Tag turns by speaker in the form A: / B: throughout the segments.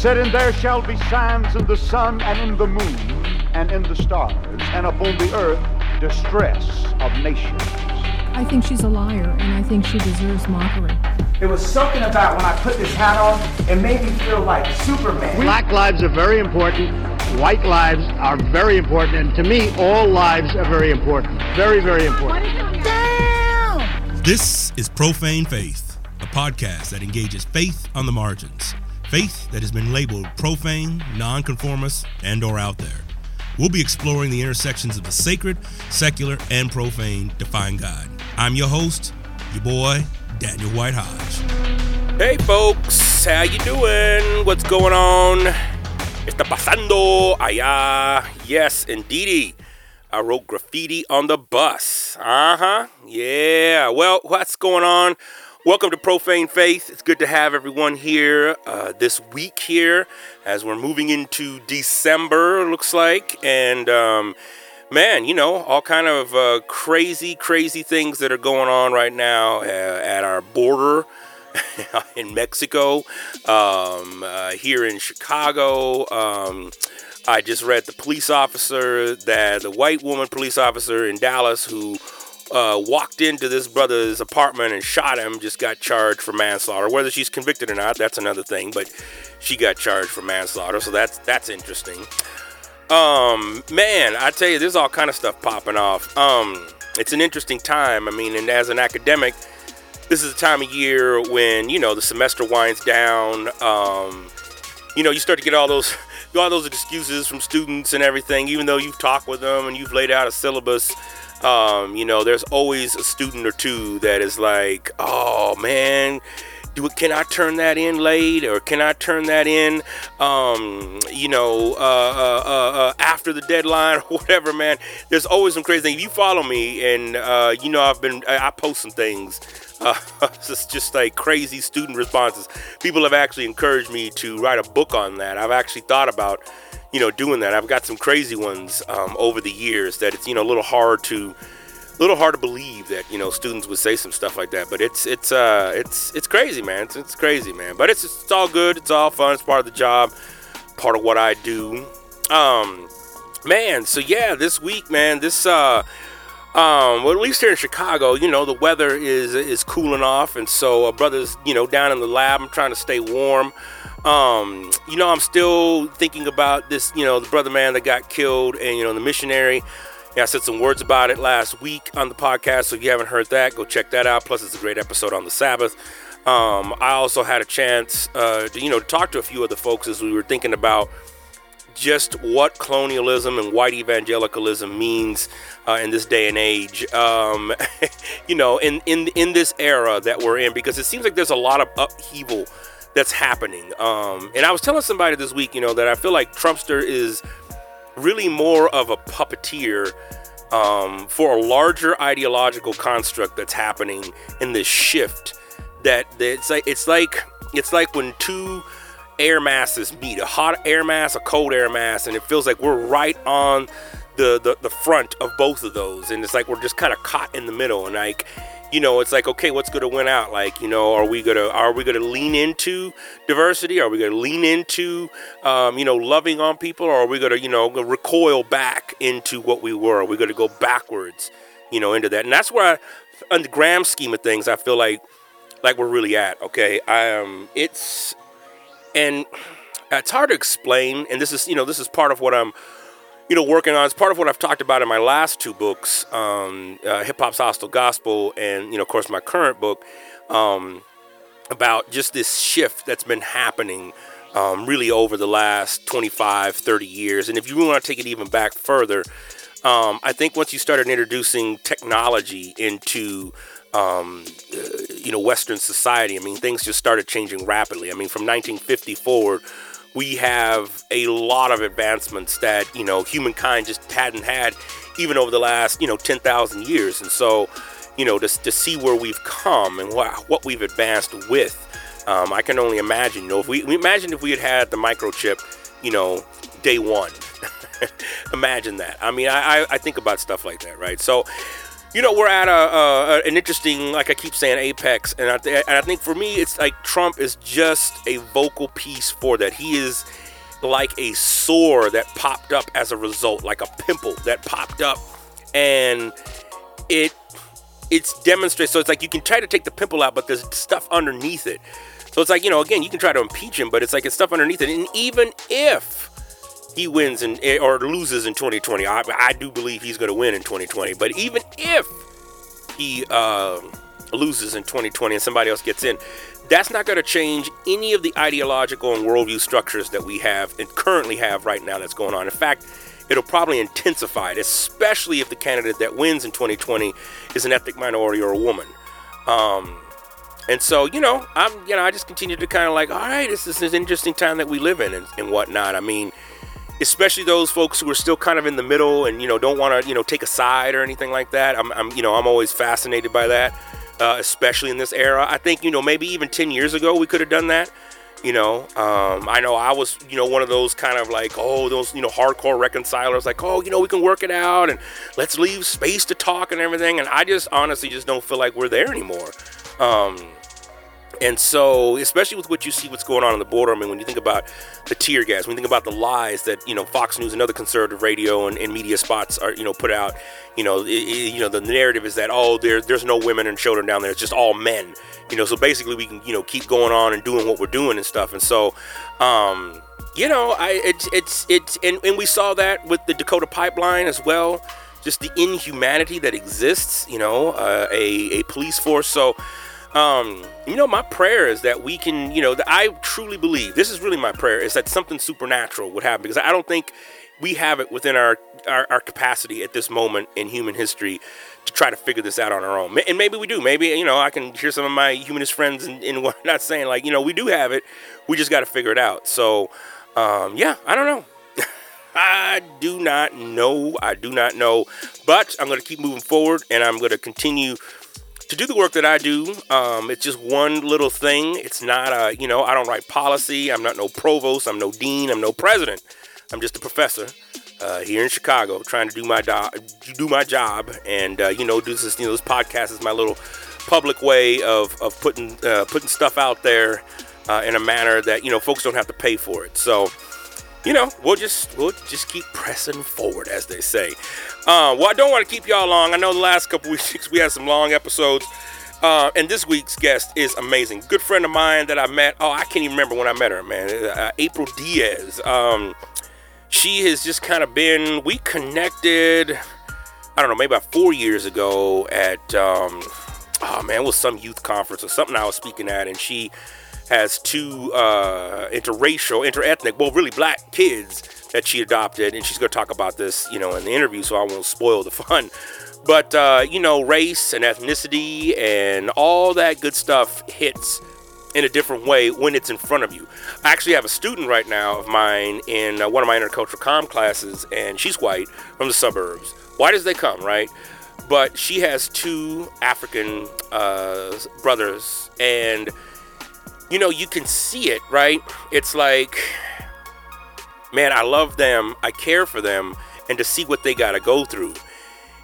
A: said, And there shall be signs in the sun and in the moon and in the stars, and upon the earth distress of nations.
B: I think she's a liar, and I think she deserves mockery.
C: It was something about when I put this hat on, it made me feel like Superman.
D: Black lives are very important. White lives are very important. And to me, all lives are very important. Very, very important.
E: Damn! This is Profane Faith, a podcast that engages faith on the margins. Faith that has been labeled profane, nonconformist, and or out there. We'll be exploring the intersections of the sacred, secular, and profane define God. I'm your host, your boy, Daniel White Hodge.
F: Hey folks, how you doing? What's going on? Está pasando allá? Yes, indeedy. I wrote graffiti on the bus. Uh-huh. Yeah. Well, what's going on? Welcome to Profane Faith. It's good to have everyone here uh, this week here as we're moving into December, looks like. And um, man, you know, all kind of uh, crazy, crazy things that are going on right now uh, at our border in Mexico, um, uh, here in Chicago. Um, I just read the police officer that the white woman police officer in Dallas who uh, walked into this brother's apartment and shot him, just got charged for manslaughter. Whether she's convicted or not, that's another thing. But she got charged for manslaughter, so that's that's interesting. Um, man, I tell you, there's all kind of stuff popping off. Um, it's an interesting time. I mean, and as an academic, this is the time of year when you know the semester winds down. Um, you know, you start to get all those all those excuses from students and everything, even though you've talked with them and you've laid out a syllabus um, you know, there's always a student or two that is like, oh man, do can I turn that in late or can I turn that in, um, you know, uh, uh, uh, uh after the deadline or whatever, man. There's always some crazy things. If you follow me and, uh, you know, I've been, I, I post some things. Uh, it's just like crazy student responses. People have actually encouraged me to write a book on that. I've actually thought about you know, doing that. I've got some crazy ones um, over the years that it's you know a little hard to, little hard to believe that you know students would say some stuff like that. But it's it's uh it's it's crazy, man. It's, it's crazy, man. But it's it's all good. It's all fun. It's part of the job, part of what I do. Um, man. So yeah, this week, man. This uh. Um, well, at least here in Chicago, you know, the weather is is cooling off, and so uh, brothers, you know, down in the lab, I'm trying to stay warm. Um, you know, I'm still thinking about this, you know, the brother man that got killed and, you know, the missionary. Yeah, I said some words about it last week on the podcast. So if you haven't heard that, go check that out. Plus, it's a great episode on the Sabbath. Um, I also had a chance, uh, to, you know, to talk to a few of the folks as we were thinking about just what colonialism and white evangelicalism means uh, in this day and age. Um, you know, in, in in this era that we're in, because it seems like there's a lot of upheaval that's happening. Um, and I was telling somebody this week, you know, that I feel like Trumpster is really more of a puppeteer um, for a larger ideological construct that's happening in this shift. That, that it's like it's like it's like when two air masses meet, a hot air mass, a cold air mass, and it feels like we're right on the, the, the front of both of those, and it's like we're just kind of caught in the middle, and like you know, it's like, okay, what's going to win out? Like, you know, are we gonna are we gonna lean into diversity? Are we gonna lean into, um, you know, loving on people, or are we gonna, you know, recoil back into what we were? Are we gonna go backwards, you know, into that? And that's where, I, on the grand scheme of things, I feel like, like we're really at. Okay, um, it's, and it's hard to explain. And this is, you know, this is part of what I'm you know, working on. It's part of what I've talked about in my last two books, um, uh, Hip Hop's Hostile Gospel, and you know, of course, my current book um, about just this shift that's been happening um, really over the last 25, 30 years. And if you want to take it even back further, um, I think once you started introducing technology into um, uh, you know Western society, I mean, things just started changing rapidly. I mean, from 1950 forward we have a lot of advancements that you know humankind just hadn't had even over the last you know 10,000 years. And so you know to, to see where we've come and what, what we've advanced with um, I can only imagine you know if we, we imagine if we had had the microchip you know day one. Imagine that. I mean I, I, I think about stuff like that right? So you know, we're at a, an interesting, like I keep saying, apex, and I, th- and I think for me, it's like Trump is just a vocal piece for that. He is like a sore that popped up as a result, like a pimple that popped up, and it it's demonstrated. So it's like you can try to take the pimple out, but there's stuff underneath it. So it's like you know, again, you can try to impeach him, but it's like it's stuff underneath it, and even if he wins in, or loses in 2020. I, I do believe he's going to win in 2020. But even if he uh, loses in 2020 and somebody else gets in, that's not going to change any of the ideological and worldview structures that we have and currently have right now that's going on. In fact, it'll probably intensify it, especially if the candidate that wins in 2020 is an ethnic minority or a woman. Um, and so, you know, I'm, you know, I just continue to kind of like, all right, this, this is an interesting time that we live in and, and whatnot. I mean, especially those folks who are still kind of in the middle and you know don't want to you know take a side or anything like that. I'm, I'm you know I'm always fascinated by that, uh, especially in this era. I think you know maybe even 10 years ago we could have done that. You know, um, I know I was you know one of those kind of like oh those you know hardcore reconcilers like oh you know we can work it out and let's leave space to talk and everything. And I just honestly just don't feel like we're there anymore. Um, and so, especially with what you see, what's going on on the border. I mean, when you think about the tear gas, when you think about the lies that you know Fox News and other conservative radio and, and media spots are you know put out, you know, it, it, you know the narrative is that oh, there, there's no women and children down there; it's just all men. You know, so basically we can you know keep going on and doing what we're doing and stuff. And so, um, you know, I it's it's it's and, and we saw that with the Dakota pipeline as well. Just the inhumanity that exists, you know, uh, a a police force. So um, you know, my prayer is that we can, you know, I truly believe this is really my prayer is that something supernatural would happen because I don't think we have it within our, our, our capacity at this moment in human history to try to figure this out on our own. And maybe we do. Maybe, you know, I can hear some of my humanist friends and, and not saying like, you know, we do have it. We just got to figure it out. So, um, yeah, I don't know. I do not know. I do not know. But I'm going to keep moving forward and I'm going to continue to do the work that I do, um, it's just one little thing. It's not a, you know, I don't write policy. I'm not no provost. I'm no dean. I'm no president. I'm just a professor uh, here in Chicago, trying to do my do, do my job, and uh, you know, do this. You know, this podcast is my little public way of of putting uh, putting stuff out there uh, in a manner that you know folks don't have to pay for it. So you know, we'll just we'll just keep pressing forward, as they say. Uh, well, I don't want to keep y'all long. I know the last couple weeks we had some long episodes, uh, and this week's guest is amazing. Good friend of mine that I met. Oh, I can't even remember when I met her, man. Uh, April Diaz. Um, she has just kind of been. We connected. I don't know, maybe about four years ago at. Um, oh man, it was some youth conference or something I was speaking at, and she has two uh, interracial, interethnic, well, really black kids that she adopted, and she's going to talk about this, you know, in the interview, so I won't spoil the fun. But uh, you know, race and ethnicity and all that good stuff hits in a different way when it's in front of you. I actually have a student right now of mine in uh, one of my intercultural com classes, and she's white from the suburbs. White as they come, right? But she has two African uh, brothers, and you know, you can see it, right? It's like, man, I love them, I care for them, and to see what they got to go through.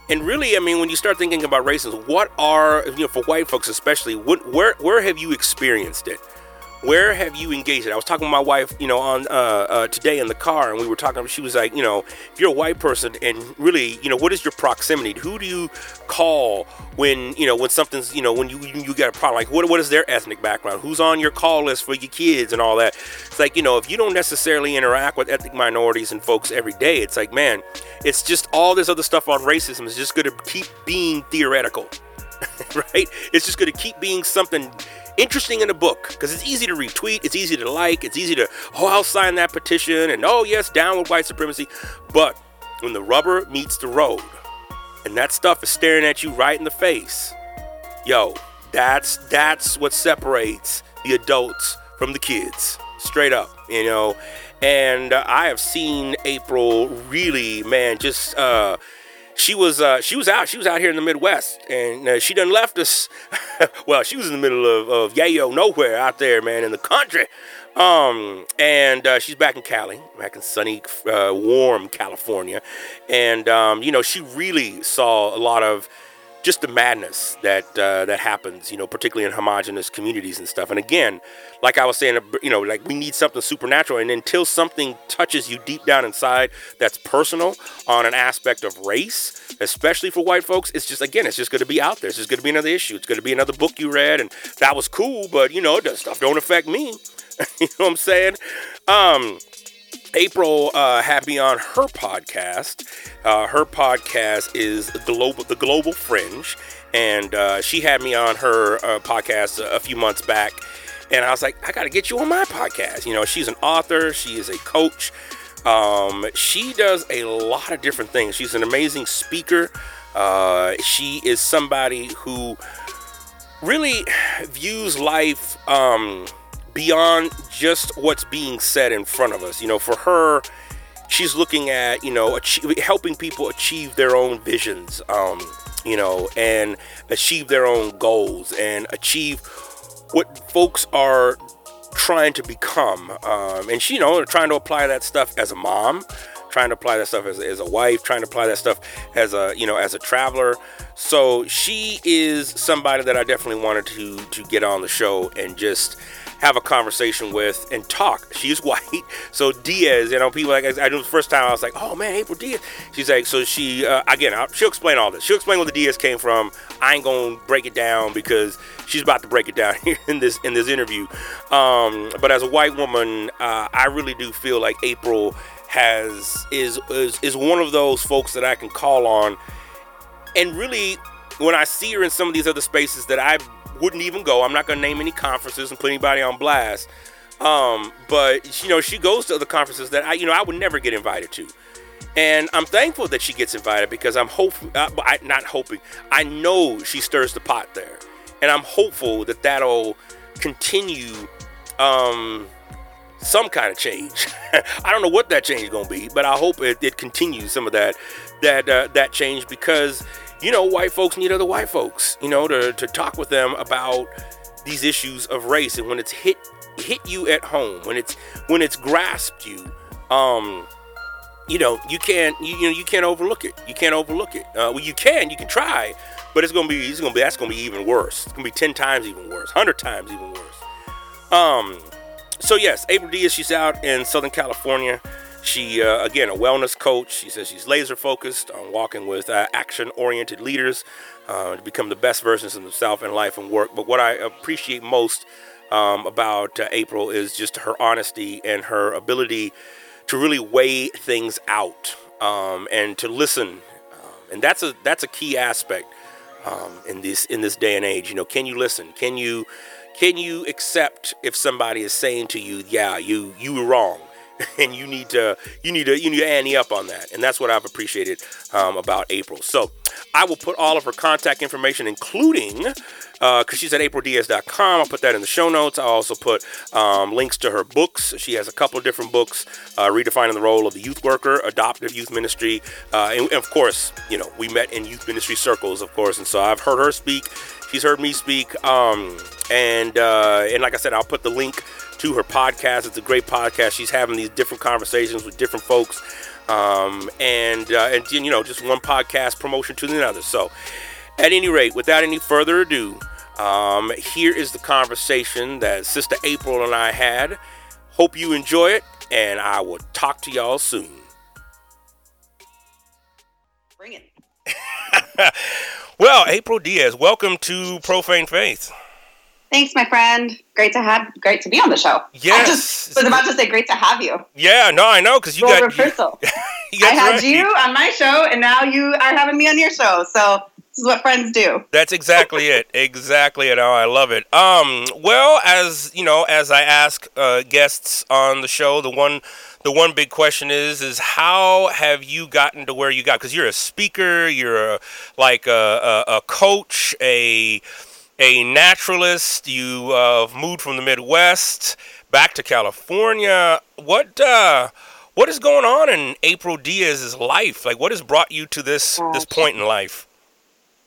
F: And really, I mean, when you start thinking about racism, what are, you know, for white folks especially, what, where, where have you experienced it? Where have you engaged it? I was talking with my wife, you know, on uh, uh, today in the car, and we were talking. She was like, you know, if you're a white person, and really, you know, what is your proximity? Who do you call when you know when something's, you know, when you you got a problem? Like, what what is their ethnic background? Who's on your call list for your kids and all that? It's like, you know, if you don't necessarily interact with ethnic minorities and folks every day, it's like, man, it's just all this other stuff on racism is just going to keep being theoretical, right? It's just going to keep being something interesting in a book because it's easy to retweet, it's easy to like, it's easy to, oh, I'll sign that petition, and oh, yes, down with white supremacy. But when the rubber meets the road and that stuff is staring at you right in the face, yo, that's that's what separates the adults from the kids, straight up, you know. And uh, I have seen April really, man, just uh, she was uh, she was out she was out here in the Midwest, and uh, she done left us. well, she was in the middle of, of yayo nowhere out there, man, in the country. Um, and uh, she's back in Cali, back in sunny, uh, warm California, and um, you know she really saw a lot of just the madness that uh, that happens, you know, particularly in homogenous communities and stuff. And again, like I was saying, you know, like we need something supernatural, and until something touches you deep down inside that's personal on an aspect of race, especially for white folks, it's just again, it's just going to be out there. It's just going to be another issue. It's going to be another book you read, and that was cool, but you know, that stuff don't affect me. you know what I'm saying? Um, April uh, had me on her podcast. Uh, her podcast is global, the Global Fringe, and uh, she had me on her uh, podcast a, few months back. And I was like, I got to get you on my podcast. You know, she's an author, she is a coach. Um, she does a lot of different things. She's an amazing speaker. Uh, she is somebody who really views life. Um, beyond just what's being said in front of us. You know, for her, she's looking at you know achieve, helping people achieve their own visions, um, you know, and achieve their own goals and achieve what folks are trying to become. Um, and she, you know, trying to apply that stuff as a mom, trying to apply that stuff as, as a wife, trying to apply that stuff as a you know as a traveler. So she is somebody that I definitely wanted to to get on the show and just have a conversation with and talk. She's white, so Diaz. You know, people like I know the first time I was like, oh man, April Diaz. She's like, so she uh, again, I'll, she'll explain all this. She'll explain where the Diaz came from. I ain't gonna break it down because she's about to break it down here in this in this interview. Um, but as a white woman, uh, I really do feel like April has is, is is one of those folks that I can call on, and really when I see her in some of these other spaces that I've wouldn't even go. I'm not going to name any conferences and put anybody on blast. Um, but you know, she goes to other conferences that I, you know, I would never get invited to. And I'm thankful that she gets invited because I'm hoping, uh, I, not hoping, I know she stirs the pot there. And I'm hopeful that that'll continue um, some kind of change. I don't know what that change is going to be, but I hope it, it continues some of that that uh, that change because you know, white folks need other white folks, you know, to, to talk with them about these issues of race. And when it's hit hit you at home, when it's when it's grasped you, um, you know, you can't you, you know you can't overlook it. You can't overlook it. Uh, well, you can, you can try, but it's gonna be it's gonna be that's gonna be even worse. It's gonna be ten times even worse, hundred times even worse. Um, so yes, April Diaz, she's out in Southern California. She, uh, again, a wellness coach. She says she's laser focused on walking with uh, action oriented leaders uh, to become the best versions of themselves in life and work. But what I appreciate most um, about uh, April is just her honesty and her ability to really weigh things out um, and to listen. Um, and that's a that's a key aspect um, in this in this day and age. You know, can you listen? Can you can you accept if somebody is saying to you, "Yeah, you you were wrong," and you need to you need to you need to ante up on that. And that's what i've appreciated um, about April. So i will put all of her contact information including because uh, she's at aprildiaz.com i'll put that in the show notes. I'll also put um, links to her books. She has a couple of different books uh, redefining the role of the youth worker adoptive youth ministry uh, and, and of course you know we met in youth ministry circles of course. And so i've heard her speak. She's heard me speak. Um, and uh, and like i said i'll put the link to her podcast. It's a great podcast. She's having these different conversations with different folks, um, and uh, and you know just one podcast promotion to another. So, at any rate, without any further ado, um, here is the conversation that Sister April and I had. Hope you enjoy it, and I will talk to y'all soon. Bring it. well, April Diaz, welcome to Profane Faith.
G: Thanks, my friend. Great to have, great to be on the show.
F: Yes,
G: I just was about to say, great to have you.
F: Yeah, no, I know because you got
G: rehearsal. You, I had right. you on my show, and now you are having me on your show. So this is what friends do.
F: That's exactly it. Exactly it. Oh, I love it. Um, well, as you know, as I ask uh, guests on the show, the one the one big question is is how have you gotten to where you got because you're a speaker you're a, like a, a, a coach a a naturalist. You uh, moved from the Midwest back to California. What uh, what is going on in April Diaz's life? Like, what has brought you to this Gosh. this point in life?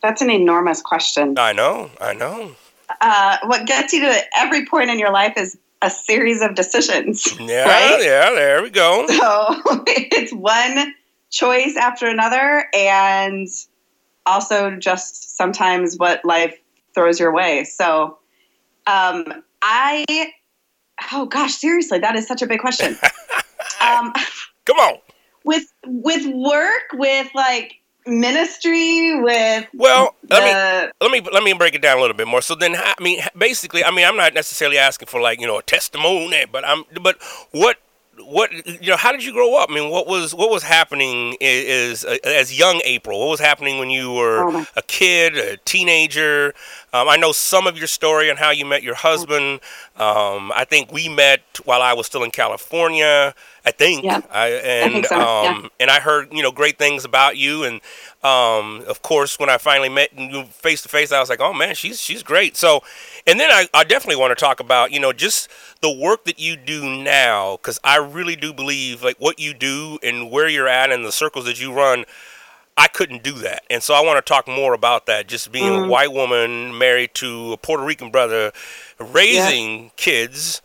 G: That's an enormous question.
F: I know. I know.
G: Uh, what gets you to every point in your life is a series of decisions.
F: Yeah, right? yeah. There we go.
G: So it's one choice after another, and also just sometimes what life throws your way. So, um, I, oh gosh, seriously, that is such a big question. um,
F: Come on.
G: With with work, with like ministry, with
F: well,
G: the,
F: let me let me let me break it down a little bit more. So then, I mean, basically, I mean, I'm not necessarily asking for like you know a testimony, but I'm but what what you know how did you grow up? I mean what was what was happening is, is uh, as young April what was happening when you were oh a kid a teenager um, i know some of your story on how you met your husband um, i think we met while i was still in California i think
G: yeah.
F: I, and
G: I think so.
F: um,
G: yeah.
F: and i heard you know great things about you and um, of course when i finally met you face to face i was like oh man she's she's great so and then I, I definitely want to talk about you know just the work that you do now because i really do believe like what you do and where you're at and the circles that you run i couldn't do that and so i want to talk more about that just being mm-hmm. a white woman married to a Puerto Rican brother raising yeah. kids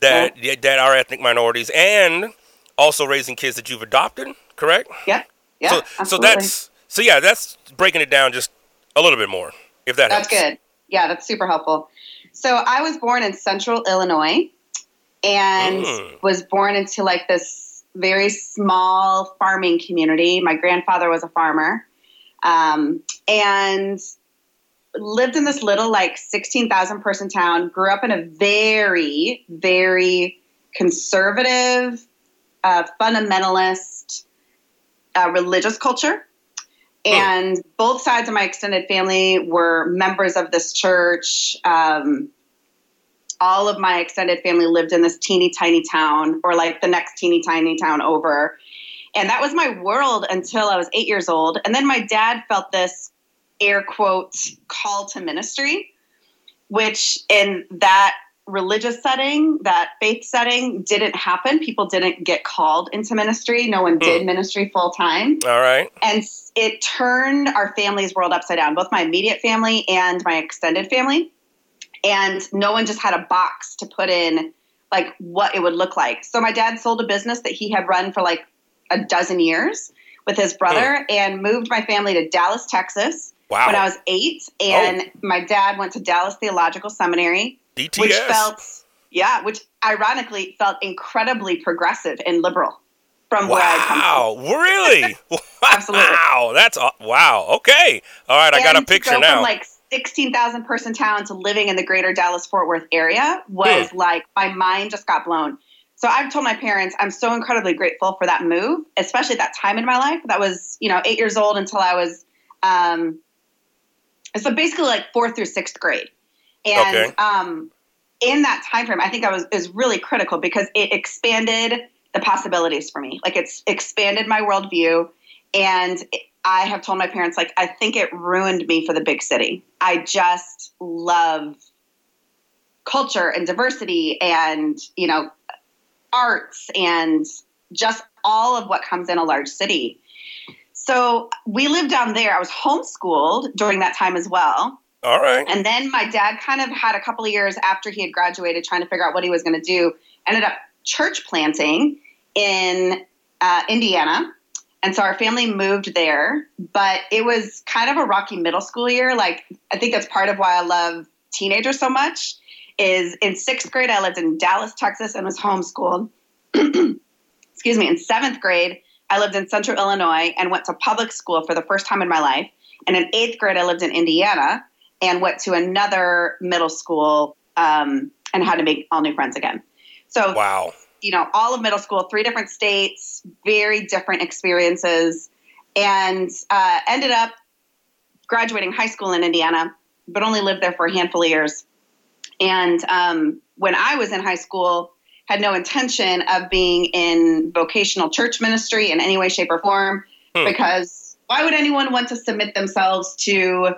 F: that yeah. that are ethnic minorities and also raising kids that you've adopted correct
G: yeah yeah
F: so,
G: absolutely.
F: so that's so yeah that's breaking it down just a little bit more if that
G: that's
F: helps.
G: good yeah, that's super helpful. So I was born in central Illinois and mm. was born into like this very small farming community. My grandfather was a farmer. Um, and lived in this little like 16,000 person town, grew up in a very, very conservative, uh, fundamentalist uh, religious culture. Oh. and both sides of my extended family were members of this church. Um, all of my extended family lived in this teeny tiny town, or like the next teeny tiny town over. And that was my world until I was eight years old. And then my dad felt this air quote call to ministry, which in that religious setting, that faith setting, didn't happen. People didn't get called into ministry. No one did mm. ministry full time.
F: All right.
G: And it turned our family's world upside down, both my immediate family and my extended family. And no one just had a box to put in like what it would look like. So my dad sold a business that he had run for like a dozen years with his brother mm. and moved my family to Dallas, Texas.
F: Wow.
G: When I was eight, and oh. my dad went to Dallas Theological Seminary,
F: DTS.
G: which felt, yeah, which ironically felt incredibly progressive and liberal from
F: wow.
G: where I come
F: from. Wow, really?
G: Absolutely.
F: Wow, that's wow. Okay, all right,
G: and
F: I got a picture
G: go
F: now.
G: Like sixteen thousand person town to living in the greater Dallas Fort Worth area was mm. like my mind just got blown. So I've told my parents I'm so incredibly grateful for that move, especially at that time in my life. That was you know eight years old until I was. Um, so basically like fourth through sixth grade, and
F: okay.
G: um, in that time frame, I think I was is really critical because it expanded the possibilities for me. Like it's expanded my worldview. And I have told my parents, like, I think it ruined me for the big city. I just love culture and diversity and, you know, arts and just all of what comes in a large city. So we lived down there. I was homeschooled during that time as well.
F: All right.
G: And then my dad kind of had a couple of years after he had graduated trying to figure out what he was going to do, ended up church planting in uh, Indiana. And so our family moved there, but it was kind of a rocky middle school year. Like, I think that's part of why I love teenagers so much. Is in sixth grade, I lived in Dallas, Texas, and was homeschooled. Excuse me. In seventh grade, I lived in central Illinois and went to public school for the first time in my life. And in eighth grade, I lived in Indiana and went to another middle school um, and had to make all new friends again. So,
F: wow
G: you know, all of middle school, three different states, very different experiences, and uh, ended up graduating high school in Indiana, but only lived there for a handful of years. And um, when I was in high school, had no intention of being in vocational church ministry in any way, shape, or form, hmm. because why would anyone want to submit themselves to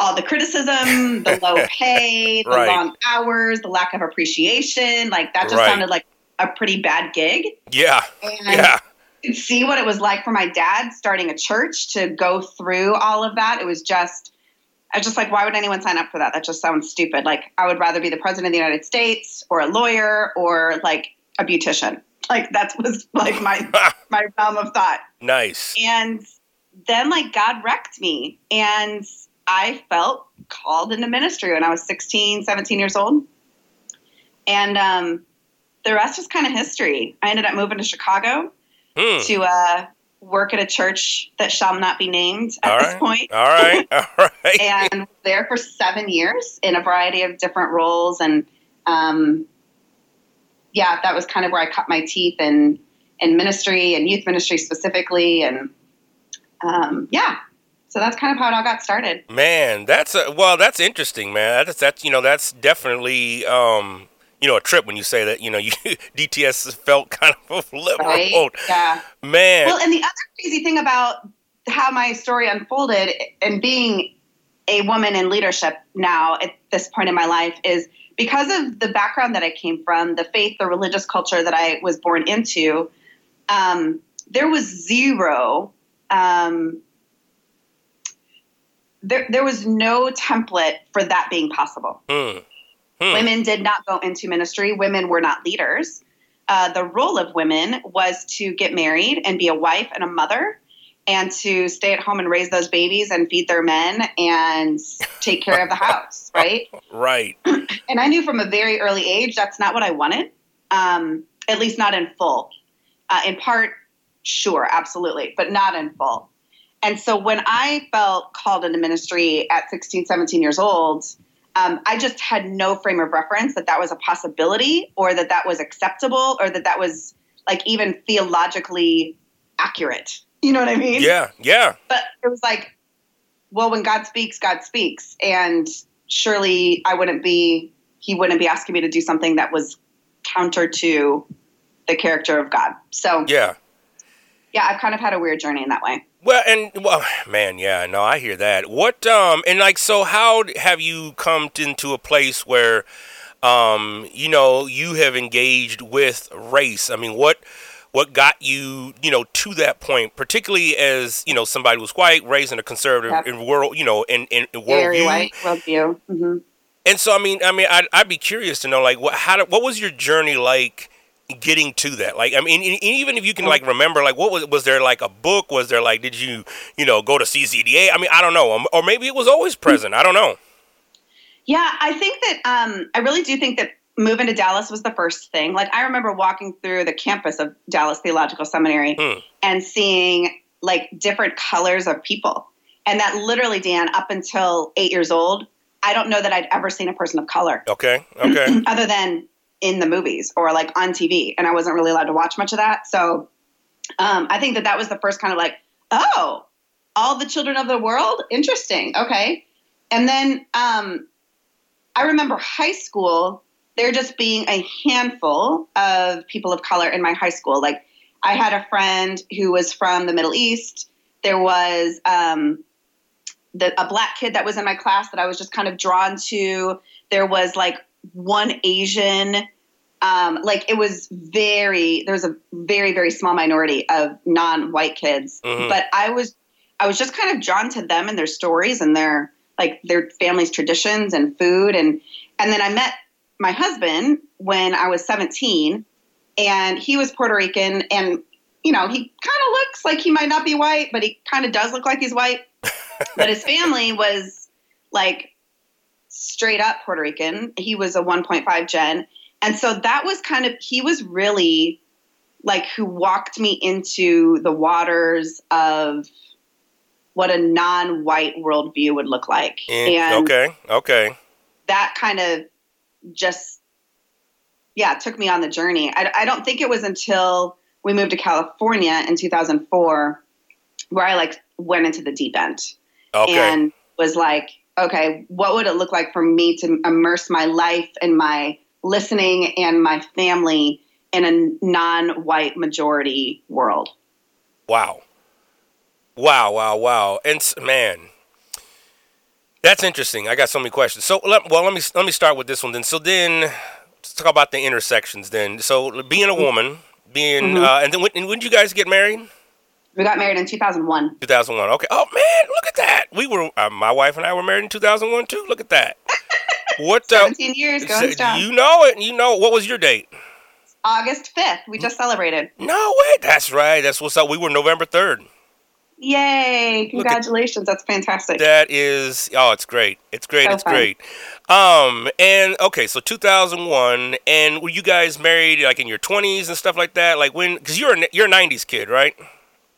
G: all the criticism, the low pay, the
F: right.
G: long hours, the lack of appreciation? Like that just
F: right.
G: sounded like a pretty bad gig.
F: Yeah.
G: And
F: yeah.
G: see what it was like for my dad starting a church to go through all of that. It was just, I was just like, why would anyone sign up for that? That just sounds stupid. Like, I would rather be the president of the United States or a lawyer or like a beautician. Like, that was like my, my realm of thought.
F: Nice.
G: And then like God wrecked me and I felt called into ministry when I was 16, 17 years old. And um, the rest is kind of history. I ended up moving to Chicago
F: Hmm.
G: to uh, work at a church that shall not be named at
F: All
G: this
F: right.
G: point.
F: All right. All right.
G: and there for seven years in a variety of different roles. And um, yeah, that was kind of where I cut my teeth in, in ministry and youth ministry specifically. And um, yeah, so that's kind of how it all got started.
F: Man, that's a well. That's interesting, man. That's that's you know that's definitely um you know a trip when you say that you know you DTS felt kind of a little
G: Right? Yeah.
F: man.
G: Well, and the other crazy thing about how my story unfolded and being a woman in leadership now at this point in my life is because of the background that I came from, the faith, the religious culture that I was born into, um, there was zero. Um, there, there was no template for that being possible.
F: Hmm. Hmm.
G: Women did not go into ministry. Women were not leaders. Uh, the role of women was to get married and be a wife and a mother and to stay at home and raise those babies and feed their men and take care of the house, right?
F: Right.
G: And I knew from a very early age that's not what I wanted, um, at least not in full. Uh, in part, sure, absolutely, but not in full. And so when I felt called into ministry at 16, 17 years old, um, I just had no frame of reference that that was a possibility or that that was acceptable or that that was like even theologically accurate. You know what I mean?
F: Yeah. Yeah.
G: But it was like, well, when God speaks, God speaks. And surely I wouldn't be, he wouldn't be asking me to do something that was counter to the character of God. So,
F: Yeah.
G: Yeah, I've kind of had a weird journey in that way.
F: Well, and well, man, yeah, no, I hear that. What, um, and like, so how have you come into a place where, um, you know, you have engaged with race? I mean, what, what got you, you know, to that point, particularly as you know somebody who's white, raised in a conservative
G: Yep.
F: in world, you know, in in, in
G: Very
F: worldview.
G: white worldview. hmm
F: And so, I mean, I mean, I'd, I'd be curious to know, like, what, how, did- what was your journey like getting to that? Like, I mean, and- and even if you can, like, remember, like, what was, was there, like, a book? Was there, like, did you, you know, go to CCDA? I mean, I don't know. Um, Or maybe it was always present. I don't know.
G: Yeah, I think that um, I really do think that moving to Dallas was the first thing. Like I remember walking through the campus of Dallas Theological Seminary
F: Hmm.
G: and seeing like different colors of people. And that literally, Dan, up until eight years old, I don't know that I'd ever seen a person of color
F: Okay. Okay.
G: other than in the movies or like on TV. And I wasn't really allowed to watch much of that. So um, I think that that was the first kind of like, oh, all the children of the world? Interesting. Okay. And then um, I remember high school, there just being a handful of people of color in my high school. Like I had a friend who was from the Middle East. There was um, the, a black kid that was in my class that I was just kind of drawn to. There was like one Asian. Um, like it was very there was a very very small minority of non-white kids,
F: Mhm.
G: but I was I was just kind of drawn to them and their stories and their like their family's traditions and food and and then I met my husband when I was 17 and he was Puerto Rican and you know he kind of looks like he might not be white but he kind of does look like he's white but his family was like straight up Puerto Rican he was a 1.5 gen and so that was kind of he was really like who walked me into the waters of what a non-white worldview would look like
F: Eh,
G: and
F: okay. Okay.
G: that kind of just yeah took me on the journey I, I don't think it was until we moved to California in 2004 where i like went into the deep end
F: Okay.
G: and was like okay what would it look like for me to immerse my life and my listening and my family in a non-white majority world
F: Wow. Wow, wow, wow. And man, that's interesting. I got so many questions. So, let, well, let me let me start with this one then. So then, let's talk about the intersections then. So, being a woman, being uh, and then when, and when did you guys get married?
G: We got married in 2001
F: 2001. Okay. Oh man, look at that. We were uh, my wife and I were married in 2001 too. Look at that. What? Uh,
G: 17 years going strong
F: you know it. You know what was your date?
G: august 5th we just celebrated
F: No way. That's right. That's what's up. We were November 3rd.
G: Yay! Congratulations. That's fantastic.
F: That is oh, it's great. It's great.
G: So
F: it's
G: fun.
F: great. Um and okay, so 2001 and were you guys married like in your 20s and stuff like that? Like when cuz you're a, you're a 90s kid, right?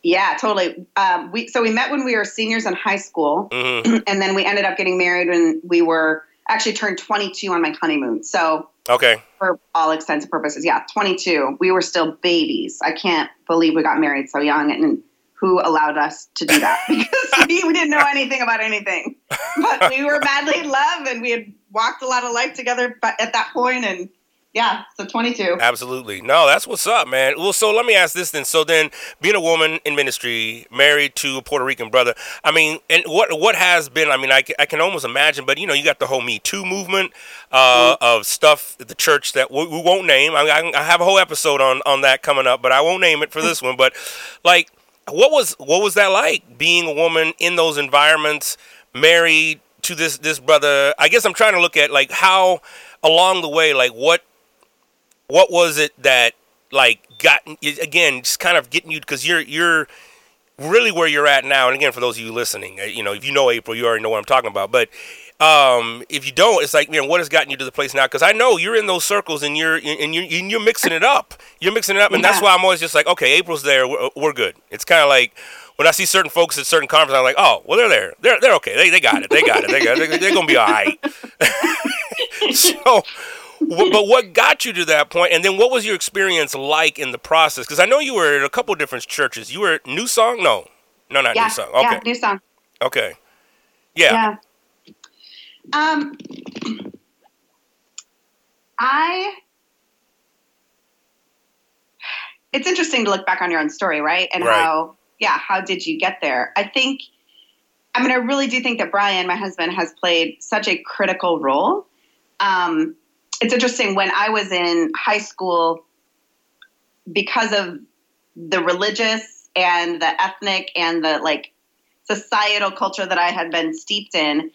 G: Yeah, totally. Um, we so we met when we were seniors in high school,
F: Mhm.
G: and then we ended up getting married when we were actually turned 22 on my honeymoon. So
F: Okay.
G: for all intents and purposes, yeah, 22. We were still babies. I can't believe we got married so young, and who allowed us to do that? because we, we didn't know anything about anything, but we were madly in love, and we had walked a lot of life together. But at that point, and yeah, so 22.
F: Absolutely. No, that's what's up, man. Well, so let me ask this then. So then, being a woman in ministry, married to a Puerto Rican brother, I mean, and what what has been? I mean, I, I can almost imagine, but you know, you got the whole Me Too movement uh, of stuff at the church that we, we won't name. I, I, I have a whole episode on on that coming up, but I won't name it for this one. But like, what was what was that like being a woman in those environments, married to this this brother? I guess I'm trying to look at like how along the way, like what what was it that like got again just kind of getting you because you're you're really where you're at now and again for those of you listening uh, you know if you know April you already know what i'm talking about but um if you don't it's like you know what has gotten you to the place now because i know you're in those circles and you're and you're, and you're mixing it up you're mixing it up and that's why i'm always just like okay April's there we're, we're good it's kind of like when I see certain folks at certain conferences, I'm like, oh, well, they're there. They're, they're okay. They, they got it. They got it. They got it. They're, they're going to be all right. so, but what got you to that point and then what was your experience like in the process because i know you were at a couple different churches you were at new song no no not
G: yeah,
F: new song okay
G: yeah, new song.
F: okay yeah.
G: Yeah. Um, I. It's interesting to look back on your own story, right? And
F: Right.
G: how, yeah, how did you get there? I think, I mean, I really do think that Brian, my husband, has played such a critical role. Um, it's interesting when I was in high school, because of the religious and the ethnic and the like societal culture that I had been steeped in,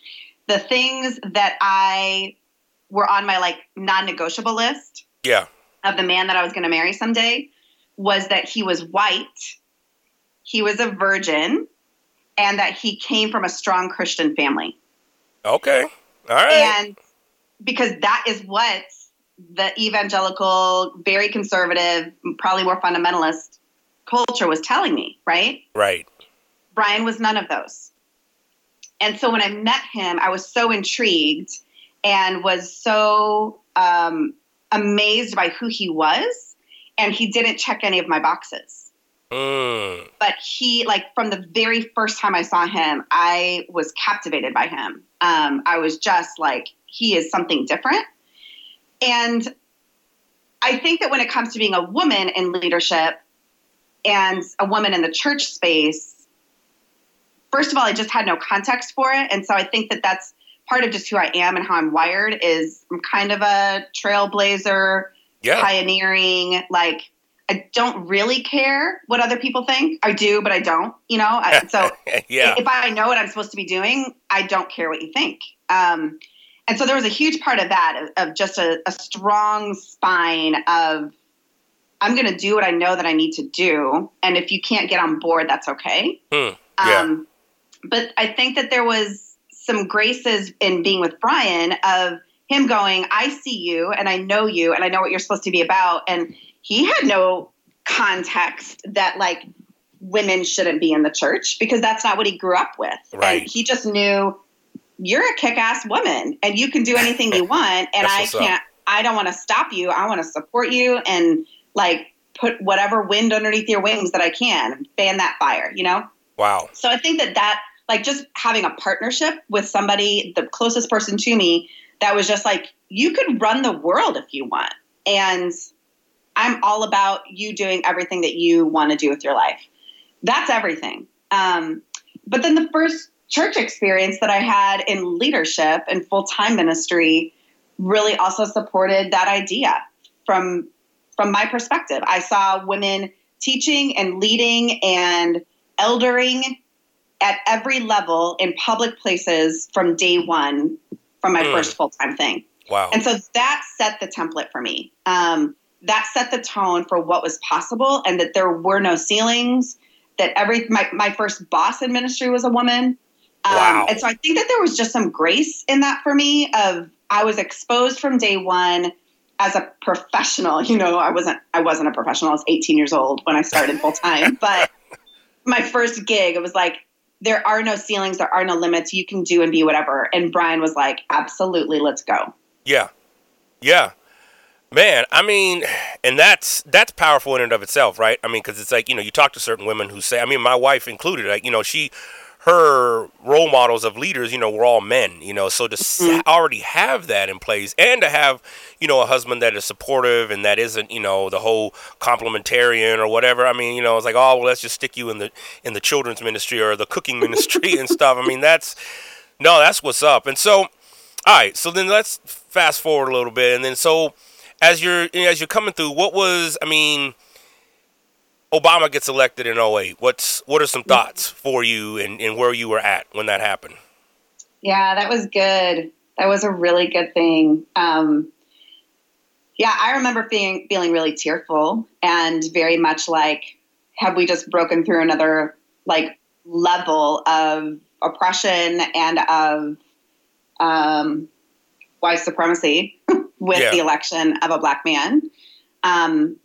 G: the things that I were on my like non-negotiable list
F: yeah.
G: of the man that I was going to marry someday was that he was white, he was a virgin, and that he came from a strong Christian family.
F: okay. All right.
G: And because that is what the evangelical, very conservative, probably more fundamentalist culture was telling me, right?
F: right
G: Brian was none of those. And so when I met him, I was so intrigued and was so um, amazed by who he was. And he didn't check any of my boxes.
F: Mm.
G: But he, like, from the very first time I saw him, I was captivated by him. Um, I was just like, he is something different. And I think that when it comes to being a woman in leadership and a woman in the church space, first of all, I just had no context for it. And so I think that that's part of just who I am and how I'm wired is I'm kind of a trailblazer,
F: yeah
G: pioneering, like I don't really care what other people think. I do, but I don't, you know? I, so
F: yeah
G: if I know what I'm supposed to be doing, I don't care what you think. Um, and so there was a huge part of that, of, of just a, a strong spine of, I'm going to do what I know that I need to do. And if you can't get on board, that's okay.
F: Hmm. Yeah.
G: Um, but I think that there was some graces in being with Brian of him going, I see you and I know you and I know what you're supposed to be about. And he had no context that like women shouldn't be in the church because that's not what he grew up with.
F: Right.
G: And he just knew you're a kick ass woman and you can do anything you want. And I can't, I don't want to stop you. I want to support you and like put whatever wind underneath your wings that I can, fan that fire, you know?
F: wow
G: So I think that that, like, just having a partnership with somebody, the closest person to me, that was just like, you could run the world if you want. And I'm all about you doing everything that you want to do with your life. That's everything. Um, but then the first church experience that I had in leadership and full time ministry really also supported that idea from from my perspective. I saw women teaching and leading and eldering at every level in public places from day one from my
F: Mm.
G: first full time thing.
F: wow
G: And so that set the template for me. Um, that set the tone for what was possible and that there were no ceilings, that every my, my first boss in ministry was a woman. Um,
F: Wow.
G: And so I think that there was just some grace in that for me of I was exposed from day one as a professional. You know, I wasn't I wasn't a professional. I was 18 years old when I started full time. but my first gig, it was like there are no ceilings, there are no limits. You can do and be whatever. And Brian was like, absolutely, let's go.
F: Yeah, yeah, man. I mean, and that's that's powerful in and of itself, right? I mean, because it's like you know, you talk to certain women who say, I mean, my wife included, like you know, she her role models of leaders, you know, were all men, you know, so to s mm-hmm. already have that in place and to have, you know, a husband that is supportive and that isn't, you know, the whole complementarian or whatever. I mean, you know, it's like, oh, well, let's just stick you in the in the children's ministry or the cooking ministry and stuff. I mean, that's no, that's what's up. And so, all right, so then let's fast forward a little bit, and then so as you're as you're coming through, what was I mean? Obama gets elected in 08. What's what are some thoughts for you and, and where you were at when that happened?
G: Yeah, that was good. That was a really good thing. Um, yeah, I remember feeling feeling really tearful and very much like, have we just broken through another like level of oppression and of um, white supremacy with
F: Yeah.
G: the election of a black man? Um,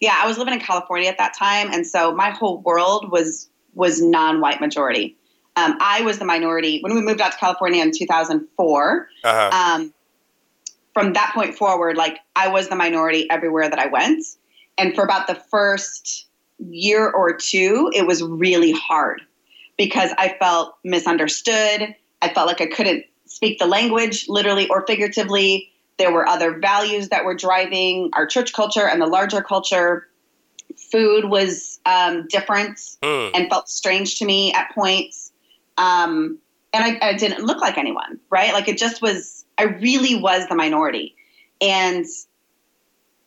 G: yeah, I was living in California at that time, and so my whole world was was non-white majority. Um, I was the minority when we moved out to California in 2004.
F: Uh huh.
G: Um, from that point forward, like I was the minority everywhere that I went, and for about the first year or two, it was really hard because I felt misunderstood. I felt like I couldn't speak the language, literally or figuratively. There were other values that were driving our church culture and the larger culture. Food was um, different
F: Hmm.
G: and felt strange to me at points. Um, and I, I didn't look like anyone, right? Like it just was, I really was the minority. And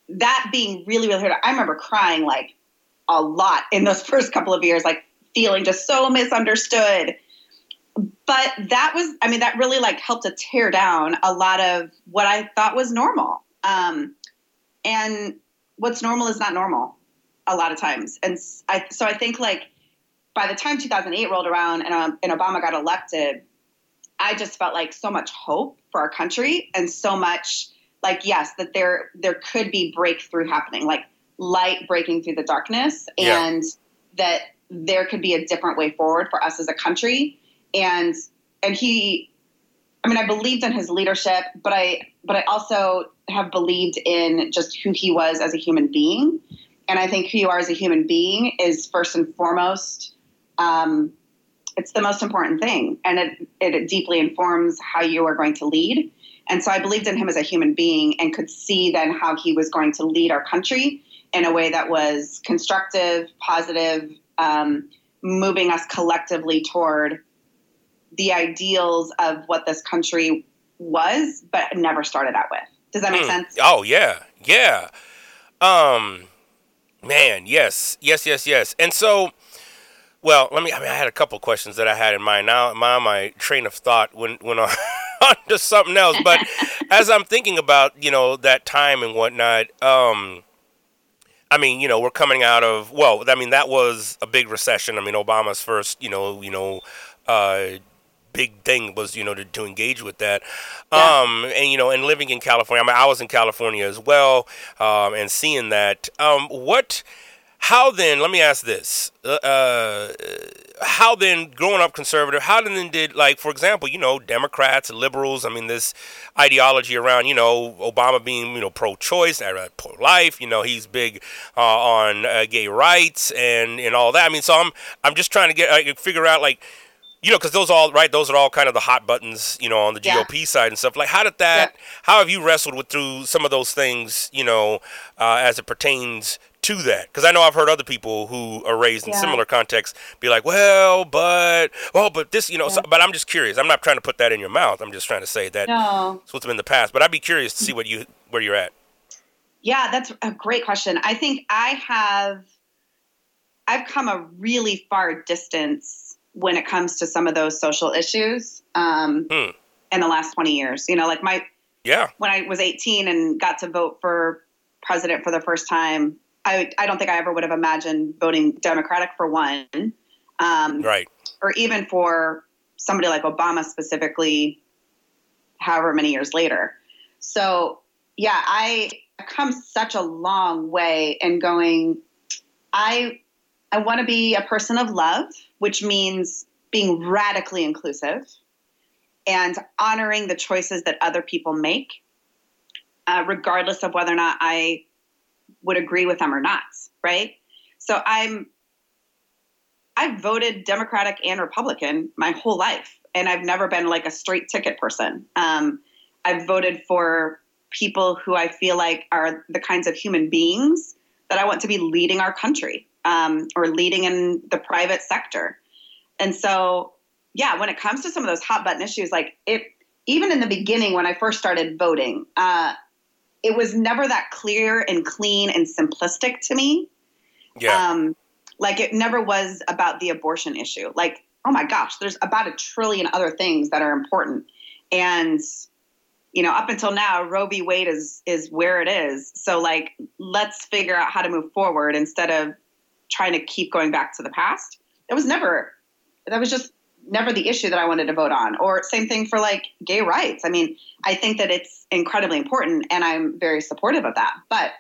G: that being really, really hard, I remember crying like a lot in those first couple of years, like feeling just so misunderstood. But that was, I mean, that really like helped to tear down a lot of what I thought was normal. Um, and what's normal is not normal a lot of times. And I, so I think like by the time 2008 rolled around and, um, and Obama got elected, I just felt like so much hope for our country and so much like yes that there there could be breakthrough happening like light breaking through the darkness
F: Yeah.
G: and that there could be a different way forward for us as a country and and he I mean I believed in his leadership but I but I also have believed in just who he was as a human being. And I think who you are as a human being is first and foremost um, it's the most important thing. And it, it deeply informs how you are going to lead. And so i believed in him as a human being and could see then how he was going to lead our country in a way that was constructive positive um, moving us collectively toward the ideals of what this country was but never started out with does that make
F: Hmm.
G: sense
F: Oh yeah, yeah. Um, man, yes, yes, yes, yes. And so, well, let me. I mean, I had a couple questions that I had in mind. Now, my my train of thought went went on to something else. But as I'm thinking about you know that time and whatnot, um, I mean, you know, we're coming out of well, I mean, that was a big recession. I mean, Obama's first, you know, you know, uh, big thing was you know to, to engage with that.
G: Yeah.
F: Um, and you know, and living in California, I mean, I was in California as well, um, and seeing that. Um, what? How then? Let me ask this. Uh, uh, how then, growing up conservative, how then did like, for example, you know, Democrats, liberals. I mean, this ideology around, you know, Obama being, you know, pro-choice, uh, pro-life. You know, he's big uh, on uh, gay rights and and all that. I mean, so I'm I'm just trying to get uh, figure out like you know, because those all right, those are all kind of the hot buttons, you know, on the
G: Yeah.
F: GOP side and stuff. Like, how did that?
G: Yeah.
F: How have you wrestled with through some of those things, you know, uh, as it pertains to that? Because I know I've heard other people who are raised in
G: Yeah.
F: similar contexts be like, well, but, well, but this, you know. So, but I'm just curious. I'm not trying to put that in your mouth. I'm just trying to say that
G: no
F: it's what's been in the past. But I'd be curious to see what you where you're at.
G: Yeah, that's a great question. I think I have I've come a really far distance when it comes to some of those social issues um,
F: Hmm.
G: in the last 20 years. You know, like my
F: Yeah.
G: when I was 18 and got to vote for president for the first time, I, I don't think I ever would have imagined voting Democratic for one. Um,
F: right.
G: Or even for somebody like Obama specifically, however many years later. So, yeah, I come such a long way in going, I, I want to be a person of love, which means being radically inclusive and honoring the choices that other people make, uh, regardless of whether or not I would agree with them or not, right? So I'm I've voted Democratic and Republican my whole life, and I've never been like a straight ticket person. Um, I've voted for people who I feel like are the kinds of human beings that I want to be leading our country um, or leading in the private sector. And so, yeah, when it comes to some of those hot button issues, like it, even in the beginning when I first started voting, uh, it was never that clear and clean and simplistic to me.
F: Yeah.
G: Um, like it never was about the abortion issue. Like, oh my gosh, there's about a trillion other things that are important. And you know, up until now, Roe v. Wade is is where it is. So like, let's figure out how to move forward instead of trying to keep going back to the past. It was never that was just never the issue that I wanted to vote on. Or same thing for like gay rights. I mean, I think that it's incredibly important and I'm very supportive of that. But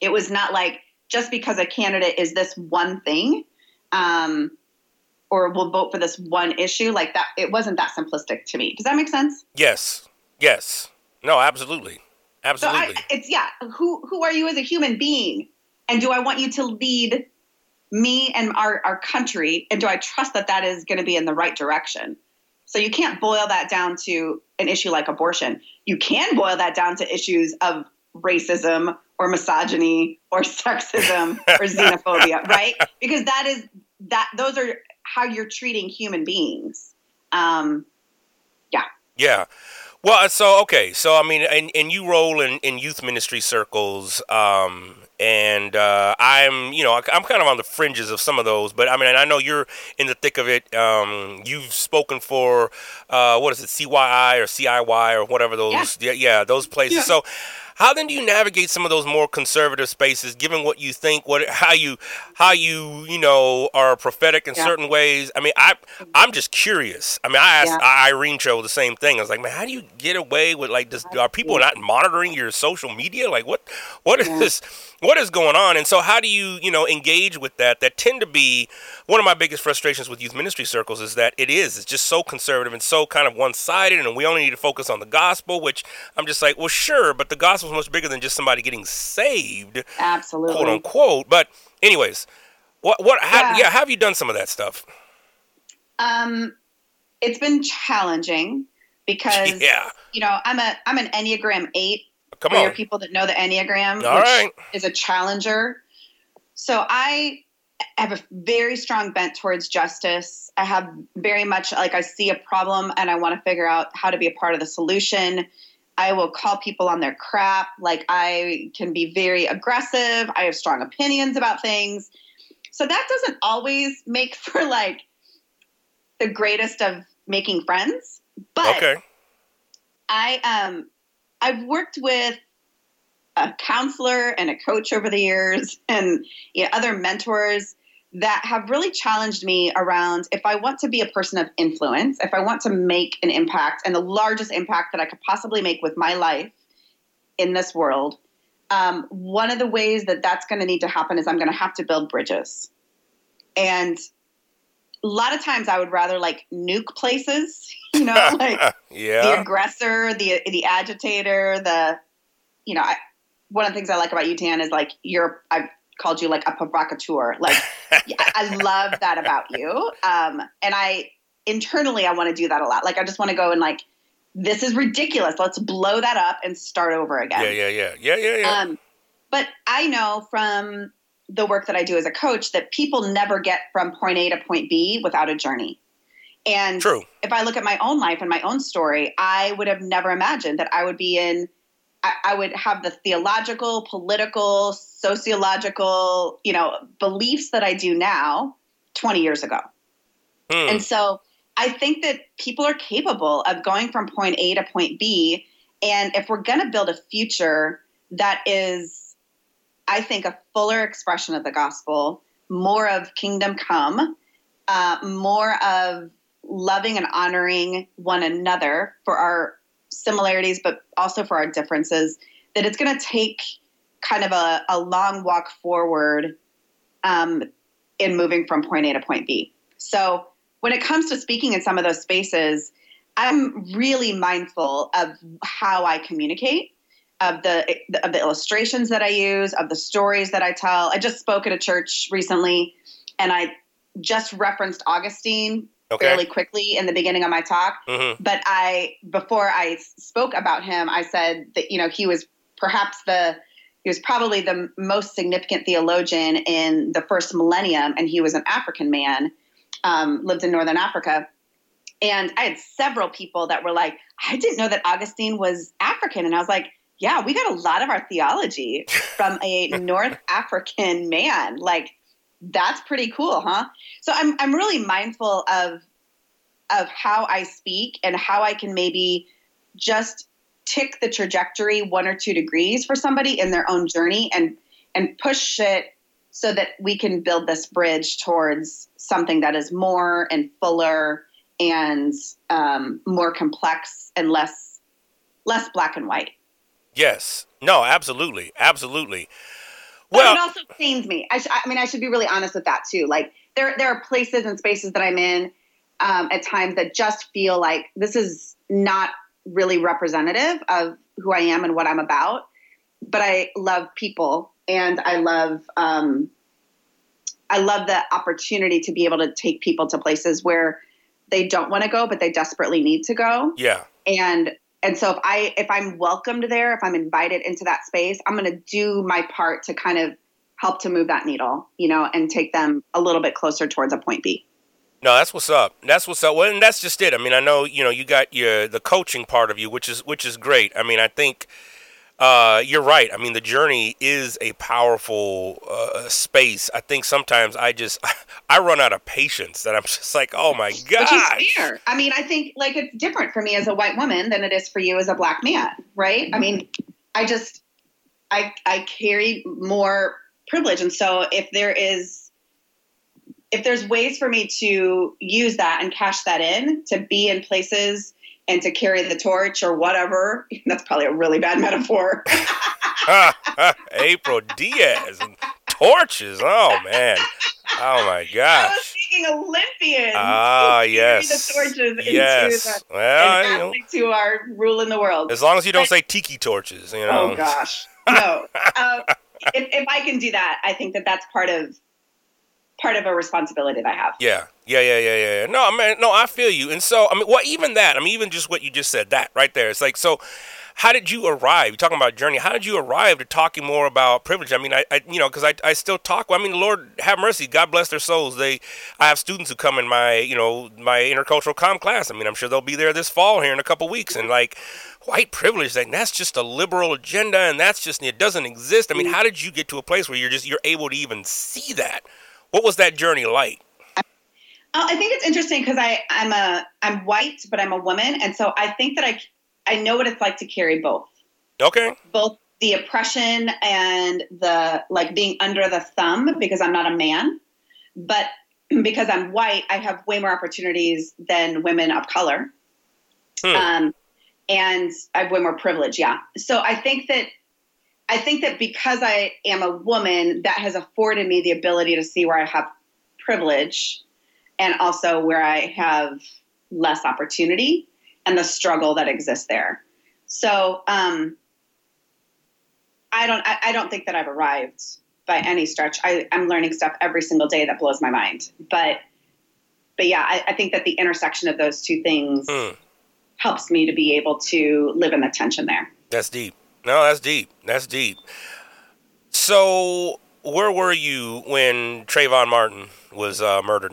G: it was not like just because a candidate is this one thing, um, or will vote for this one issue, like that it wasn't that simplistic to me. Does that make sense?
F: Yes. Yes. No, absolutely. Absolutely.
G: So I, it's yeah, who who are you as a human being? And do I want you to lead me and our, our country? And do i trust that that is going to be in the right direction? So you can't boil that down to an issue like abortion. You can boil that down to issues of racism or misogyny or sexism or xenophobia right? Because that is that those are how you're treating human beings. Um yeah.
F: Yeah. Well so okay. So i mean and, and you roll in, in youth ministry circles um and uh, I'm, you know, I'm kind of on the fringes of some of those. But I mean, I know you're in the thick of it. Um, you've spoken for uh, what is it, CYI or CIY or whatever those, yeah, yeah, yeah those places. Yeah. So how then do you navigate some of those more conservative spaces, given what you think, what how you how you you know are prophetic in yeah. certain ways? I mean, I I'm just curious. I mean, I asked yeah. Irene Cho the same thing. I was like, man, how do you get away with like this? Are people not monitoring your social media? Like, what what yeah. is what is going on? And so, how do you you know engage with that? That tend to be one of my biggest frustrations with youth ministry circles is that it is it's just so conservative and so kind of one sided, and we only need to focus on the gospel. Which I'm just like, well, sure, but the gospel much bigger than just somebody getting saved,
G: absolutely,
F: quote unquote. But anyways, what what how, yeah. yeah, how have you done some of that stuff?
G: Um, it's been challenging because yeah, you know, I'm a I'm an Enneagram eight.
F: Come on,
G: people that know the Enneagram,
F: All right.
G: is a challenger. So I have a very strong bent towards justice. I have very much like I see a problem and I want to figure out how to be a part of the solution. I will call people on their crap. Like I can be very aggressive. I have strong opinions about things. So that doesn't always make for like the greatest of making friends. But
F: okay.
G: I um I've worked with a counselor and a coach over the years and you know, other mentors that have really challenged me around if I want to be a person of influence, if I want to make an impact and the largest impact that I could possibly make with my life in this world, um, one of the ways that that's going to need to happen is I'm going to have to build bridges. And a lot of times I would rather like nuke places, you know, like
F: yeah.
G: the aggressor, the the agitator, the you know, I, one of the things I like about you, Tan, is like you're I've called you like a provocateur. Like I love that about you. Um, and I internally I want to do that a lot. Like I just want to go and like this is ridiculous. Let's blow that up and start over again.
F: Yeah, yeah, yeah, yeah, yeah, yeah.
G: Um, but I know from the work that I do as a coach that people never get from point A to point B without a journey. And
F: True.
G: if I look at my own life and my own story, I would have never imagined that I would be in I, I would have the theological, political, sociological, you know, beliefs that I do now 20 years ago.
F: Hmm.
G: And so I think that people are capable of going from point A to point B. And if we're going to build a future that is I think, a fuller expression of the gospel, more of kingdom come, uh, more of loving and honoring one another for our similarities, but also for our differences, that it's going to take kind of a, a long walk forward um, in moving from point A to point B. So when it comes to speaking in some of those spaces, I'm really mindful of how I communicate, of the of the illustrations that I use, of the stories that I tell. I just spoke at a church recently, and I just referenced Augustine okay. fairly quickly in the beginning of my talk. Mm-hmm. But I before I spoke about him, I said that you know he was perhaps the he was probably the most significant theologian in the first millennium, and he was an African man, um, lived in northern Africa. And I had several people that were like, I didn't know that Augustine was African. And I was like, yeah, we got a lot of our theology from a North African man. Like, that's pretty cool, huh? So I'm, I'm really mindful of, of how I speak and how I can maybe just tick the trajectory one or two degrees for somebody in their own journey and and push it so that we can build this bridge towards something that is more and fuller and um, more complex and less less black and white.
F: Yes. No. Absolutely. Absolutely.
G: Well, but it also pains me. I, sh- I mean, I should be really honest with that too. Like there, there are places and spaces that I'm in um, at times that just feel like this is not really representative of who I am and what I'm about. But I love people and I love um, I love the opportunity to be able to take people to places where they don't want to go, but they desperately need to go.
F: Yeah.
G: And and so if I if I'm welcomed there, if I'm invited into that space, I'm going to do my part to kind of help to move that needle, you know, and take them a little bit closer towards a point B.
F: No, that's what's up. That's what's up. Well, and that's just it. I mean, I know you know you got your the coaching part of you, which is which is great. I mean, I think uh, you're right. I mean, the journey is a powerful uh, space. I think sometimes I just I run out of patience. That I'm just like, oh my god.
G: fair. I mean, I think like it's different for me as a white woman than it is for you as a black man, right? I mean, I just I I carry more privilege, and so if there is if there's ways for me to use that and cash that in to be in places and to carry the torch or whatever, that's probably a really bad metaphor.
F: April Diaz and torches. Oh man. Oh my gosh. I
G: was speaking Olympians.
F: Ah, yes.
G: The torches
F: yes.
G: into
F: the, well,
G: to our rule in the world.
F: As long as you don't say tiki torches, you know.
G: Oh gosh. No. uh, if, if I can do that, I think that that's part of part of a responsibility that I have.
F: Yeah, yeah, yeah, yeah, yeah. No, I mean, no, I feel you. And so, I mean, well, even that, I mean, even just what you just said, that right there, it's like, so how did you arrive? You're talking about journey. How did you arrive to talking more about privilege? I mean, I, I you know, because I, I still talk. I mean, Lord have mercy. God bless their souls. They, I have students who come in my, you know, my intercultural com class. I mean, I'm sure they'll be there this fall here in a couple weeks, and like, white privilege, like that's just a liberal agenda, and that's just it doesn't exist. I mean, mm. how did you get to a place where you're just you're able to even see that? What was that journey like?
G: Uh, I think it's interesting because I I'm a I'm white, but I'm a woman, and so I think that I I know what it's like to carry both.
F: Okay.
G: Both the oppression and the like being under the thumb because I'm not a man, but because I'm white, I have way more opportunities than women of color. Hmm. Um, and I have way more privilege. Yeah. So I think that I think that because I am a woman, that has afforded me the ability to see where I have privilege and also where I have less opportunity and the struggle that exists there. So um, I don't I, I, don't think that I've arrived by any stretch. I, am learning stuff every single day that blows my mind. But but yeah, I, I think that the intersection of those two things mm. helps me to be able to live in the tension there.
F: That's deep. No, that's deep. That's deep. So, where were you when Trayvon Martin was uh, murdered?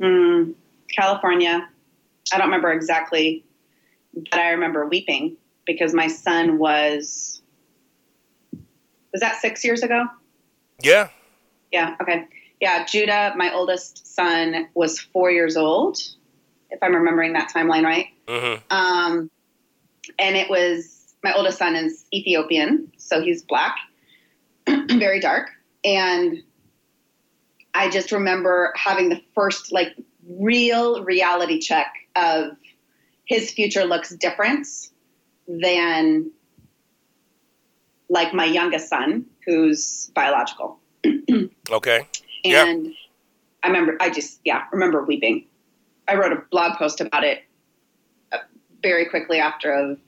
G: Mm, California. I don't remember exactly, but I remember weeping because my son was. Was that six years ago?
F: Yeah.
G: Yeah. Okay. Yeah. Judah, my oldest son, was four years old, if I'm remembering that timeline right. Mm-hmm. Um, and it was my oldest son is Ethiopian, so he's black. very dark. And I just remember having the first like real reality check of his future looks different than like my youngest son, who's biological.
F: okay.
G: And yeah. I remember, I just, yeah, remember weeping. I wrote a blog post about it uh, very quickly after of,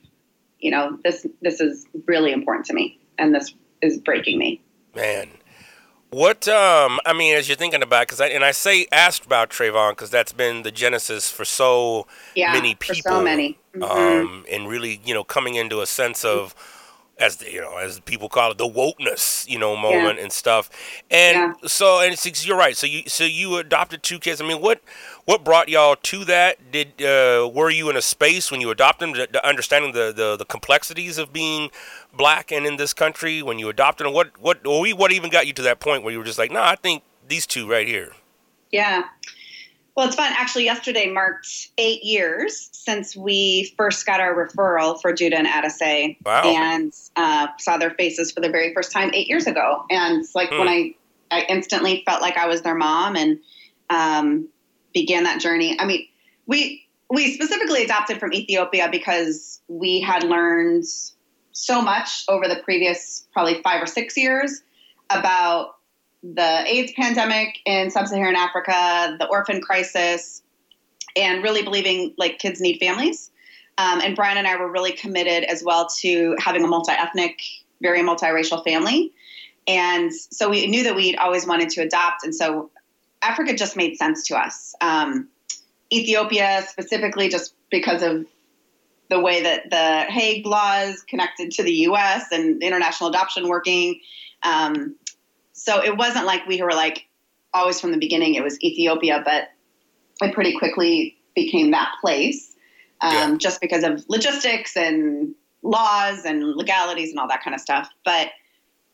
G: you know, this, this is really important to me and this is breaking me.
F: Man. What um I mean as you're thinking about cuz I and I say asked about Trayvon cuz that's been the genesis for so
G: yeah,
F: many people.
G: So many.
F: Mm-hmm. Um and really, you know, coming into a sense of as the, you know, as people call it, the wokeness, you know, moment yeah. and stuff. And yeah. so, and it's, you're right. So you, so you adopted two kids. I mean, what, what brought y'all to that? Did uh, were you in a space when you adopted them, to, understanding the, the, the complexities of being black and in this country when you adopted them? What, what, or what even got you to that point where you were just like, no, I think these two right here.
G: Yeah. Well, it's fun. Actually, yesterday marked eight years since we first got our referral for Judah and Adase
F: wow.
G: and uh, saw their faces for the very first time eight years ago. And it's like hmm. when I, I instantly felt like I was their mom and um, began that journey. I mean, we we specifically adopted from Ethiopia because we had learned so much over the previous probably five or six years about the AIDS pandemic in sub-Saharan Africa, the orphan crisis, and really believing like kids need families. Um, and Brian and I were really committed as well to having a multi-ethnic, very multiracial family. And so we knew that we'd always wanted to adopt, and so Africa just made sense to us. Um, Ethiopia specifically, just because of the way that the Hague laws connected to the U.S. and international adoption working. Um, so it wasn't like we were like always from the beginning it was Ethiopia, but it pretty quickly became that place um, yeah. just because of logistics and laws and legalities and all that kind of stuff. But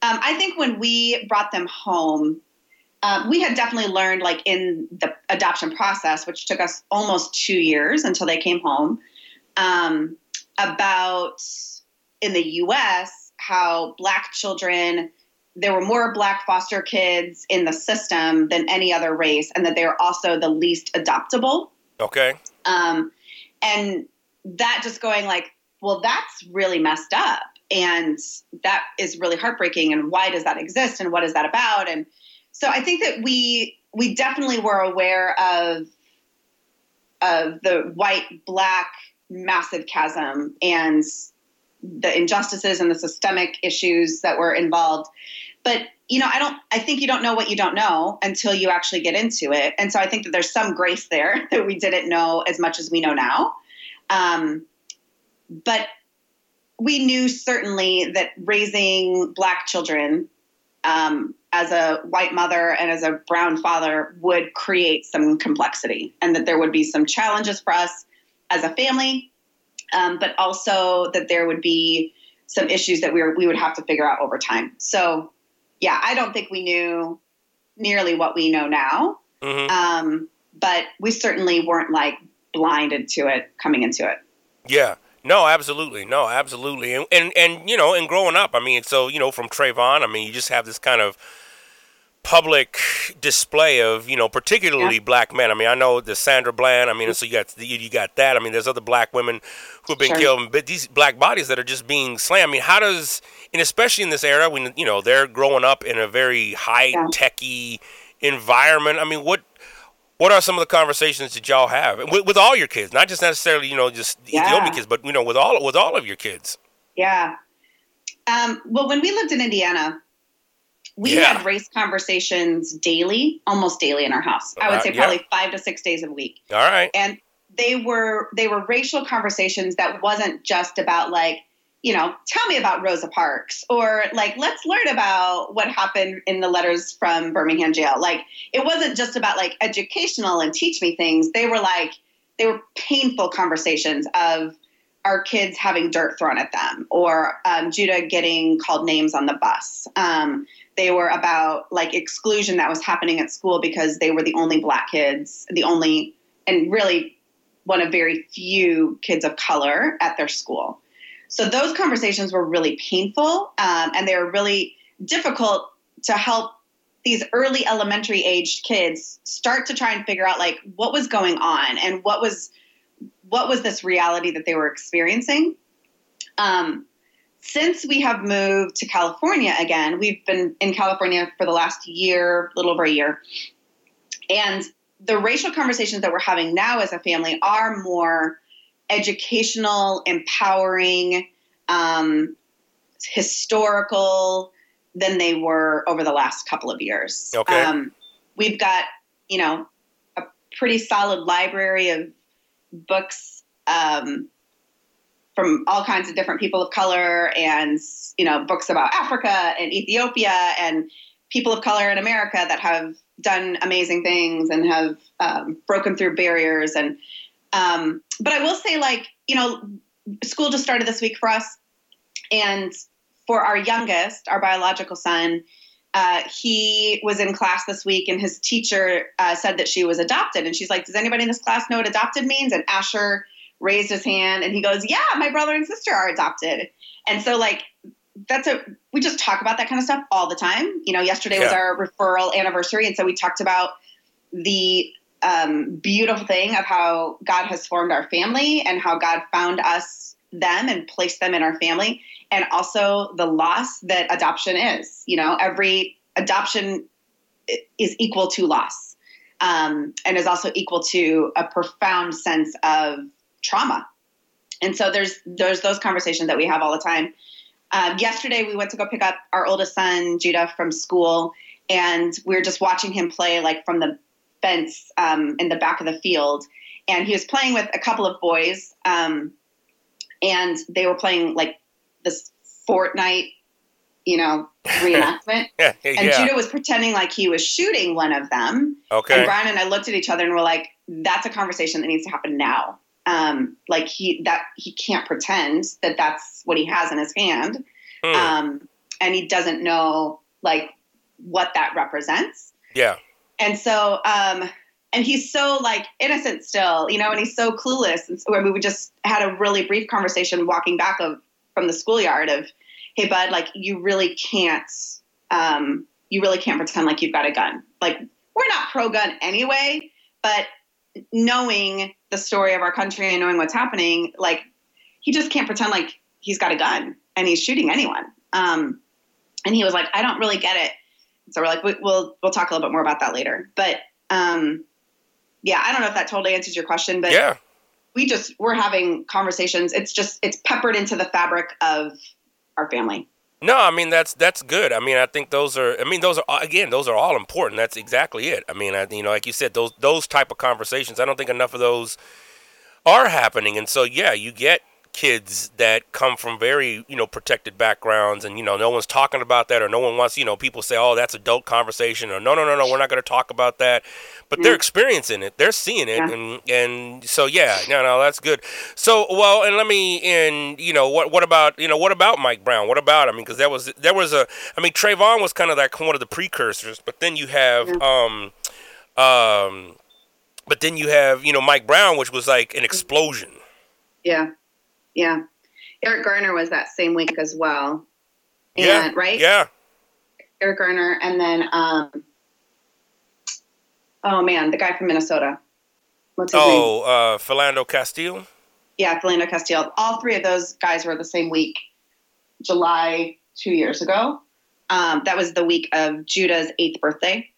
G: um, I think when we brought them home, uh, we had definitely learned, like in the adoption process, which took us almost two years until they came home, um, about in the US how Black children there were more black foster kids in the system than any other race, and that they were also the least adoptable.
F: Okay.
G: Um, and that just going like, well, that's really messed up, and that is really heartbreaking. And why does that exist? And what is that about? And so I think that we we definitely were aware of of the white black massive chasm and the injustices and the systemic issues that were involved but you know i don't i think you don't know what you don't know until you actually get into it. And so i think that there's some grace there that we didn't know as much as we know now. Um, but we knew certainly that raising black children um, as a white mother and as a brown father would create some complexity and that there would be some challenges for us as a family um, but also that there would be some issues that we, were, we would have to figure out over time. So yeah, I don't think we knew nearly what we know now.
F: Mm-hmm.
G: Um, but we certainly weren't like blinded to it coming into it.
F: Yeah. No, absolutely. No, absolutely. And, and, and, you know, and growing up, I mean, so, you know, from Trayvon, I mean, you just have this kind of public display of, you know, particularly yeah. black men. I mean, I know the Sandra Bland, I mean, so you got, you got that. I mean, there's other black women who have been sure. killed, but these black bodies that are just being slammed. I mean, how does, and especially in this era when you know they're growing up in a very high techy environment. I mean, what what are some of the conversations that y'all have with, with all your kids, not just necessarily you know just yeah. Ethiopian kids, but you know with all with all of your kids?
G: Yeah. Um, well, when we lived in Indiana, we yeah. had race conversations daily, almost daily in our house. I would uh, say probably yeah. five to six days a week.
F: All right.
G: And they were they were racial conversations that wasn't just about like you know, tell me about Rosa Parks or like, let's learn about what happened in the letters from Birmingham jail. Like, it wasn't just about like educational and teach me things. They were like, they were painful conversations of our kids having dirt thrown at them or um, Judah getting called names on the bus. Um, they were about like exclusion that was happening at school because they were the only black kids, the only, and really one of very few kids of color at their school. So those conversations were really painful um, and they were really difficult to help these early elementary aged kids start to try and figure out like what was going on and what was what was this reality that they were experiencing um, since we have moved to california again we've been in california for the last year a little over a year and the racial conversations that we're having now as a family are more educational empowering um, historical than they were over the last couple of years.
F: Okay.
G: Um, we've got, you know, a pretty solid library of books um, from all kinds of different people of color and, you know, books about Africa and Ethiopia and people of color in America that have done amazing things and have um, broken through barriers. And, um, but I will say, like, you know, school just started this week for us. And for our youngest, our biological son, uh, he was in class this week and his teacher uh, said that she was adopted. And she's like, Does anybody in this class know what adopted means? And Asher raised his hand and he goes, Yeah, my brother and sister are adopted. And so, like, that's a, we just talk about that kind of stuff all the time. You know, yesterday was our referral anniversary. And so we talked about the um, beautiful thing of how God has formed our family and how God found us, them, and placed them in our family and also the loss that adoption is. You know, every adoption is equal to loss um, and is also equal to a profound sense of trauma. And so there's there's those conversations that we have all the time. Um, yesterday we went to go pick up our oldest son Judah from school, and we were just watching him play like from the fence um, in the back of the field, and he was playing with a couple of boys, um, and they were playing like this Fortnite, you know, reenactment.
F: Yeah.
G: And. Judah was pretending like he was shooting one of them.
F: okay.
G: And Brian and I looked at each other and were like, "That's a conversation that needs to happen now." Um, like he that he can't pretend that that's what he has in his hand,
F: Hmm.
G: um, and he doesn't know like what that represents.
F: yeah.
G: And so, um, and he's so like innocent still, you know, and he's so clueless. And so I mean, we just had a really brief conversation walking back of from the schoolyard of, hey, bud, like you really can't, um, you really can't pretend like you've got a gun. Like we're not pro gun anyway, but knowing the story of our country and knowing what's happening, like he just can't pretend like he's got a gun and he's shooting anyone. Um, and he was like, I don't really get it. So we're like, we, we'll we'll talk a little bit more about that later. But um, yeah, I don't know if that totally answers your question, but
F: Yeah.
G: we just we're having conversations. It's just it's peppered into the fabric of our family.
F: No, I mean that's that's good. I mean, I think those are. I mean, those are uh, again, those are all important. That's exactly it. I mean, I, you know, like you said, those those type of conversations. I don't think enough of those are happening, and so yeah, you get kids that come from very you know protected backgrounds, and you know, no one's talking about that, or no one wants. You know, people say, oh, that's adult conversation, or no, no, no, no, we're not going to talk about that. But they're experiencing it, they're seeing it,
G: Yeah.
F: and and so yeah, no, no, that's good. So well, and let me and you know what what about you know what about Mike Brown? What about I mean because there was there was a I mean Trayvon was kind of like one of the precursors, but then you have um um but then you have you know Mike Brown, which was like an explosion.
G: Yeah, yeah. Eric Garner was that same week as well. And,
F: yeah,
G: right.
F: Yeah,
G: Eric Garner, and then um, oh man, the guy from Minnesota. What's his name?
F: Oh, uh, Philando Castile.
G: Yeah, Philando Castile. All three of those guys were the same week, July two years ago. Um, that was the week of Judah's eighth birthday.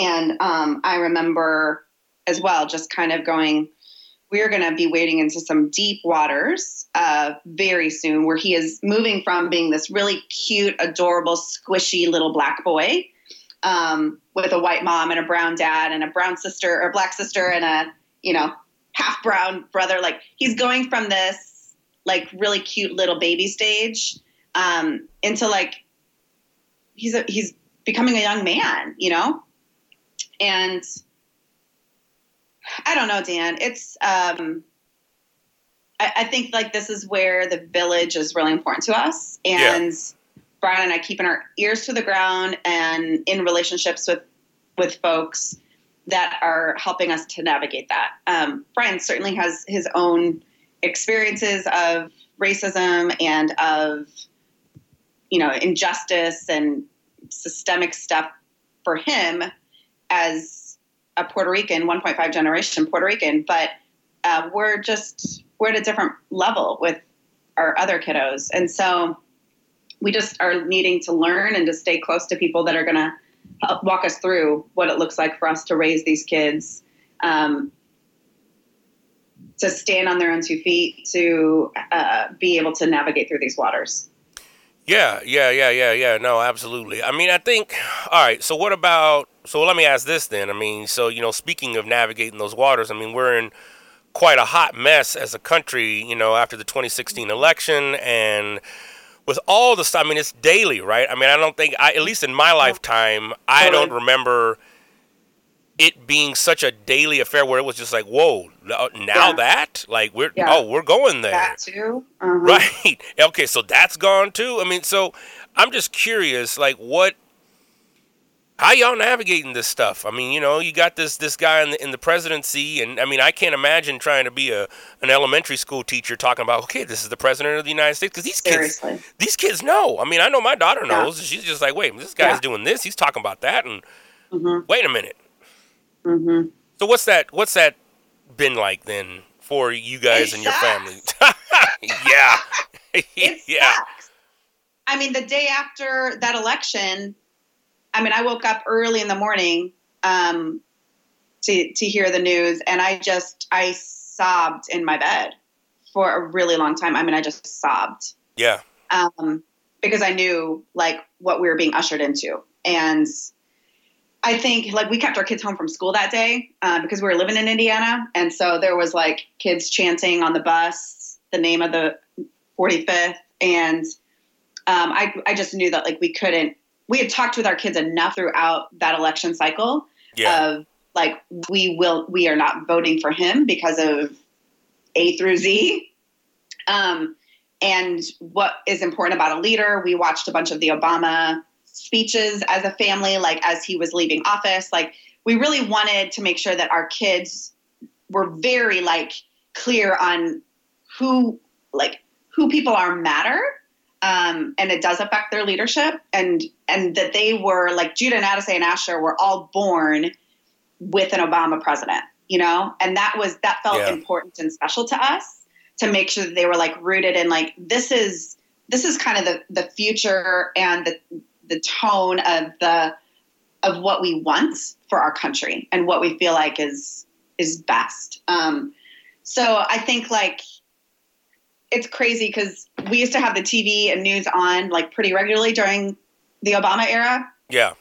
G: And um, I remember as well just kind of going, we're going to be wading into some deep waters uh, very soon, where he is moving from being this really cute, adorable, squishy little black boy um, with a white mom and a brown dad and a brown sister or black sister and a, you know, half brown brother. Like he's going from this like really cute little baby stage um, into like he's a, he's becoming a young man, you know, and I don't know, Dan. It's um, I, I think like this is where the village is really important to us, and Brian and I keeping our ears to the ground and in relationships with with folks that are helping us to navigate that. Um, Brian certainly has his own experiences of racism and of you know injustice and systemic stuff for him as a Puerto Rican, 1.5 generation Puerto Rican, but uh, we're just we're at a different level with our other kiddos, and so we just are needing to learn and to stay close to people that are going to walk us through what it looks like for us to raise these kids. Um, to stand on their own two feet, to uh, be able to navigate through these waters.
F: Yeah, yeah, yeah, yeah, yeah. No, absolutely. I mean, I think, all right, so what about, so let me ask this then. I mean, so, you know, speaking of navigating those waters, I mean, we're in quite a hot mess as a country, you know, after the 2016 election and with all the stuff. I mean, it's daily, right? I mean, I don't think, I, at least in my lifetime, I don't remember it being such a daily affair where it was just like, whoa, now yeah. that, like, we're yeah. oh, we're going there.
G: That too, uh-huh.
F: right? Okay, so that's gone too. I mean, so I'm just curious, like, what, how y'all navigating this stuff? I mean, you know, you got this this guy in the in the presidency, and I mean, I can't imagine trying to be a an elementary school teacher talking about, okay, this is the president of the United States, because these
G: Seriously.
F: kids, these kids know. I mean, I know my daughter knows. Yeah. She's just like, wait, this guy's doing this, he's talking about that, and mm-hmm. wait a minute
G: Mm-hmm.
F: So what's that? What's that been like then for you guys
G: it
F: and
G: sucks.
F: your family? yeah,
G: it
F: yeah.
G: Sucks. I mean, the day after that election, I mean, I woke up early in the morning um, to to hear the news, and I just I sobbed in my bed for a really long time. I mean, I just sobbed.
F: Yeah.
G: Um, because I knew like what we were being ushered into, and I think like we kept our kids home from school that day uh, because we were living in Indiana, and so there was like kids chanting on the bus the name of the 45th, and um, I I just knew that like we couldn't. We had talked with our kids enough throughout that election cycle
F: yeah.
G: of like we will we are not voting for him because of A through Z. Um, and what is important about a leader? We watched a bunch of the Obama speeches as a family, like as he was leaving office. Like we really wanted to make sure that our kids were very like clear on who like who people are matter. Um, and it does affect their leadership and and that they were like Judah and Addison and Asher were all born with an Obama president, you know, and that was that felt
F: Yeah.
G: important and special to us to make sure that they were like rooted in like this is this is kind of the the future and the the tone of the of what we want for our country and what we feel like is is best. Um, so I think like it's crazy because we used to have the TV and news on like pretty regularly during the Obama era,
F: Yeah.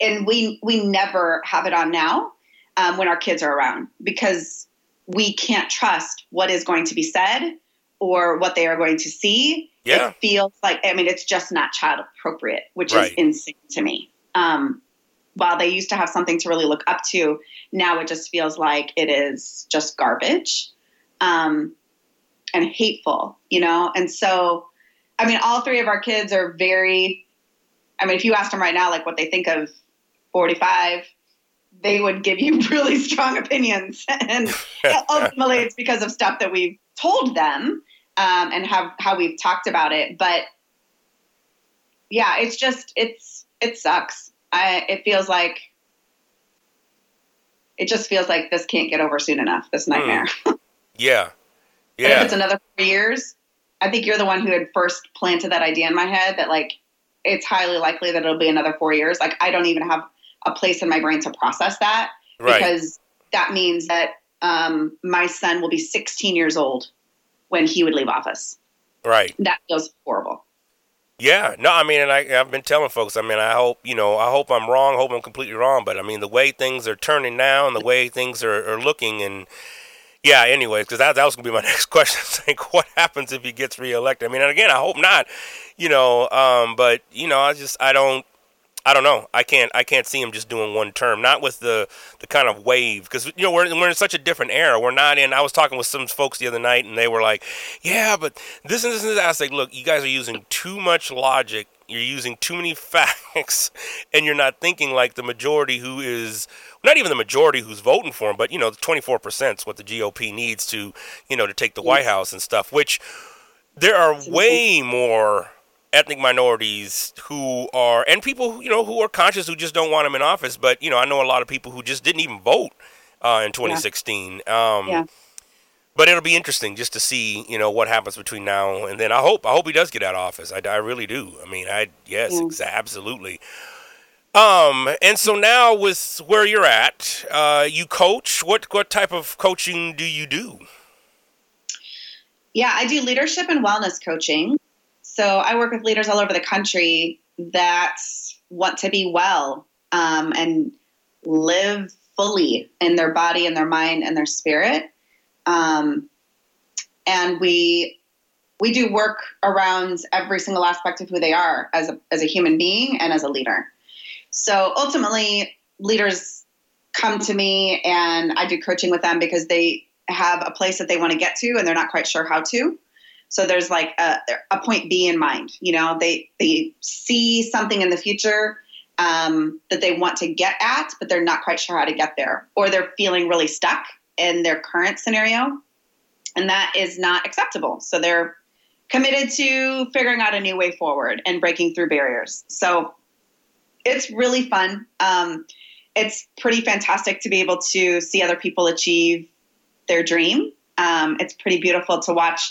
G: and we we never have it on now um, when our kids are around because we can't trust what is going to be said or what they are going to see.
F: Yeah.
G: It feels like I mean it's just not child appropriate, which
F: Right.
G: is insane to me. Um, while they used to have something to really look up to, now it just feels like it is just garbage um, and hateful, you know. And so, I mean, all three of our kids are very. I mean, if you asked them right now, like what they think of 45, they would give you really strong opinions. And ultimately, it's because of stuff that we've told them um, and have how we've talked about it. But yeah, it's just it's it sucks. I it feels like it just feels like this can't get over soon enough. This nightmare.
F: Yeah.
G: And if it's another four years, I think you're the one who had first planted that idea in my head that like it's highly likely that it'll be another four years. Like I don't even have a place in my brain to process that
F: Right.
G: because that means that um, my son will be 16 years old when he would leave office.
F: Right.
G: That feels horrible.
F: Yeah, no, I mean, and I, I've been telling folks. I mean, I hope you know, I hope I'm wrong. Hope I'm completely wrong. But I mean, the way things are turning now, and the way things are, are looking, and yeah. Anyways, because that that was gonna be my next question. Like, what happens if he gets reelected? I mean, and again, I hope not. You know, um, but you know, I just I don't. I don't know. I can't. I can't see him just doing one term. Not with the the kind of wave, because you know we're we're in such a different era. We're not in. I was talking with some folks the other night, and they were like, "Yeah, but this and this and that." I was like, "Look, you guys are using too much logic. You're using too many facts, and you're not thinking like the majority who is not even the majority who's voting for him, but you know, the 24 percent is what the GOP needs to, you know, to take the White House and stuff. Which there are way more ethnic minorities who are and people who, you know who are conscious who just don't want them in office. But you know, I know a lot of people who just didn't even vote uh, in 2016. Yeah. Um, yeah. But it'll be interesting just to see, you know, what happens between now and then. I hope, I hope he does get out of office. I, I really do. I mean, I yes, yeah. exa- absolutely. Um, and so now with where you're at, uh, you coach. What what type of coaching do you do?
G: Yeah, I do leadership and wellness coaching. So I work with leaders all over the country that want to be well um, and live fully in their body and their mind and their spirit. Um, and we we do work around every single aspect of who they are as a, as a human being and as a leader. So ultimately, leaders come to me and I do coaching with them because they have a place that they want to get to and they're not quite sure how to. So there's like a, a point B in mind. You know, they they see something in the future um, that they want to get at, but they're not quite sure how to get there, or they're feeling really stuck in their current scenario, and that is not acceptable. So they're committed to figuring out a new way forward and breaking through barriers. So it's really fun. Um, it's pretty fantastic to be able to see other people achieve their dream. Um, it's pretty beautiful to watch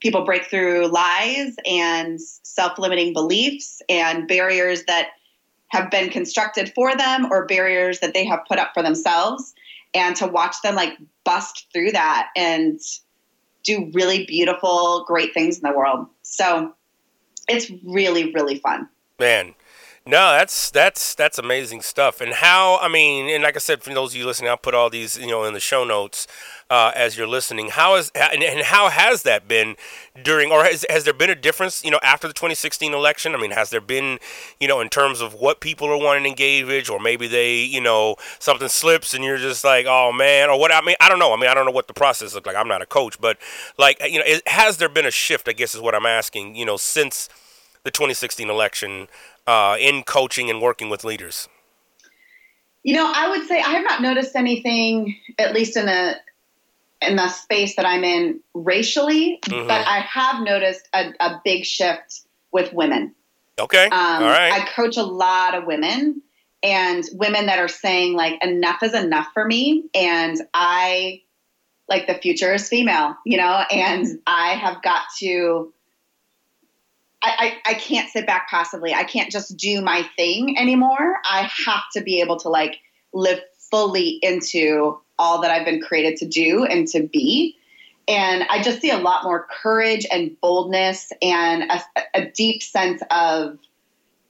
G: people break through lies and self limiting beliefs and barriers that have been constructed for them or barriers that they have put up for themselves. And to watch them like bust through that and do really beautiful great things in the world. So it's really really fun.
F: Man no, that's that's that's amazing stuff. And how I mean, and like I said, for those of you listening, I'll put all these you know in the show notes uh, as you're listening. How is and, and, how has that been during, or has has there been a difference you know after the 2016 election? I mean, has there been you know in terms of what people are wanting to engage, or maybe they you know something slips and you're just like, oh man, or what? I mean, I don't know. I mean, I don't know what the process looked like. I'm not a coach, but like you know, it, has there been a shift? I guess is what I'm asking. You know, since the 2016 election uh, in coaching and working with leaders?
G: You know, I would say I have not noticed anything, at least in the in the space that I'm in racially, mm-hmm. but I have noticed a, a, big shift with women.
F: Okay. Um, All right.
G: I coach a lot of women and women that are saying like enough is enough for me and I like the future is female, you know, and I have got to I, I, I can't sit back passively. I can't just do my thing anymore. I have to be able to like live fully into all that I've been created to do and to be. And I just see a lot more courage and boldness and a, a deep sense of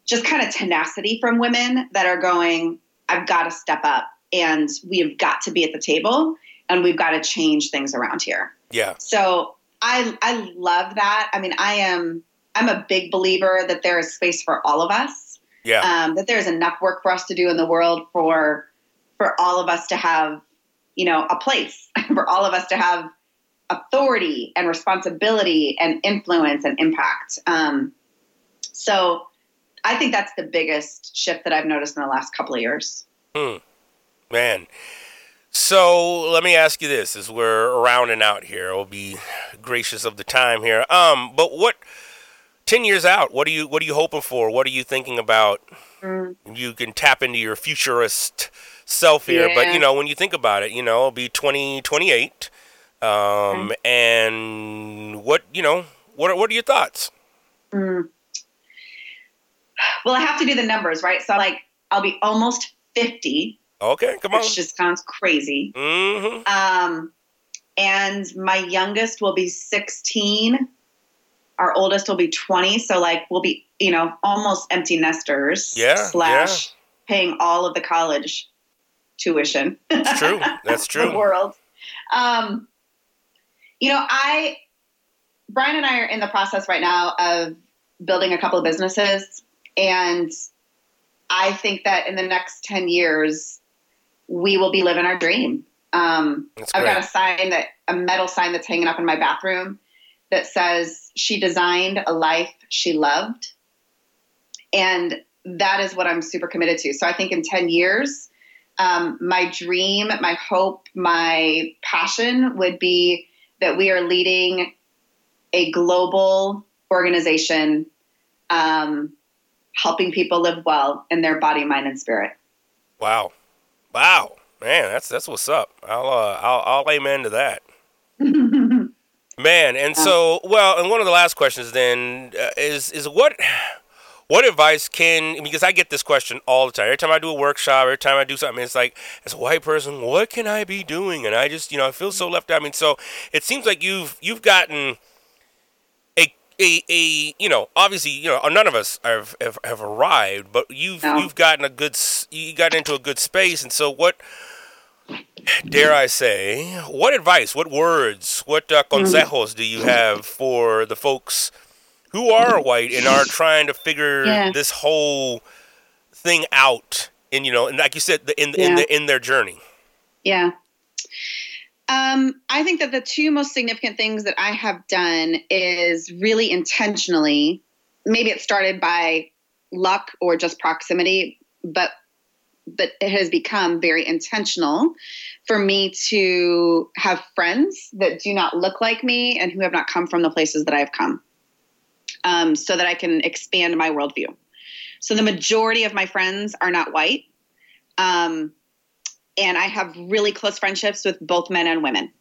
G: just kind of tenacity from women that are going, I've got to step up and we have got to be at the table and we've got to change things around here.
F: Yeah.
G: So I I love that. I mean, I am I'm a big believer that there is space for all of us.
F: Yeah.
G: Um, that there's enough work for us to do in the world for for all of us to have, you know, a place, for all of us to have authority and responsibility and influence and impact. Um, so I think that's the biggest shift that I've noticed in the last couple of years.
F: Hmm. Man. So let me ask you this: as we're rounding out here, I'll be gracious of the time here. Um, but what 10 years out what are you what are you hoping for what are you thinking about mm. you can tap into your futurist self here yeah. but you know when you think about it you know it'll be 2028 um, mm. and what you know what are, what are your thoughts
G: mm. well i have to do the numbers right so like i'll be almost 50
F: okay come on
G: which just sounds crazy
F: mm-hmm.
G: um, and my youngest will be 16 our oldest will be 20 so like we'll be you know almost empty nesters
F: yeah
G: slash
F: yeah.
G: paying all of the college tuition.
F: That's true. That's true.
G: the world. Um you know i brian and i are in the process right now of building a couple of businesses and i think that in the next 10 years we will be living our dream. Um, i've got a sign that a metal sign that's hanging up in my bathroom that says she designed a life she loved. And that is what I'm super committed to. So I think in 10 years, um, my dream, my hope, my passion would be that we are leading a global organization um, helping people live well in their body, mind, and spirit.
F: Wow, wow, man, that's that's what's up. I'll uh, I'll I'll amen to that. Man, and so well, and one of the last questions then uh, is is what what advice can because I get this question all the time. Every time I do a workshop, every time I do something, it's like as a white person, what can I be doing? And I just you know I feel so left out. I mean, so it seems like you've you've gotten a a, a you know obviously you know none of us have have, have arrived, but you've
G: No.
F: you've gotten a good you got into a good space, and so what dare I say, what advice, what words, what uh, consejos do you have for the folks who are white and are trying to figure
G: Yeah.
F: this whole thing out? And you know, and like you said, the, in in the in their journey.
G: Yeah. Um, I think that the two most significant things that I have done is really intentionally, maybe it started by luck or just proximity, but but it has become very intentional for me to have friends that do not look like me and who have not come from the places that I've come. Um, so that I can expand my worldview. So the majority of my friends are not white. Um, and I have really close friendships with both men and women.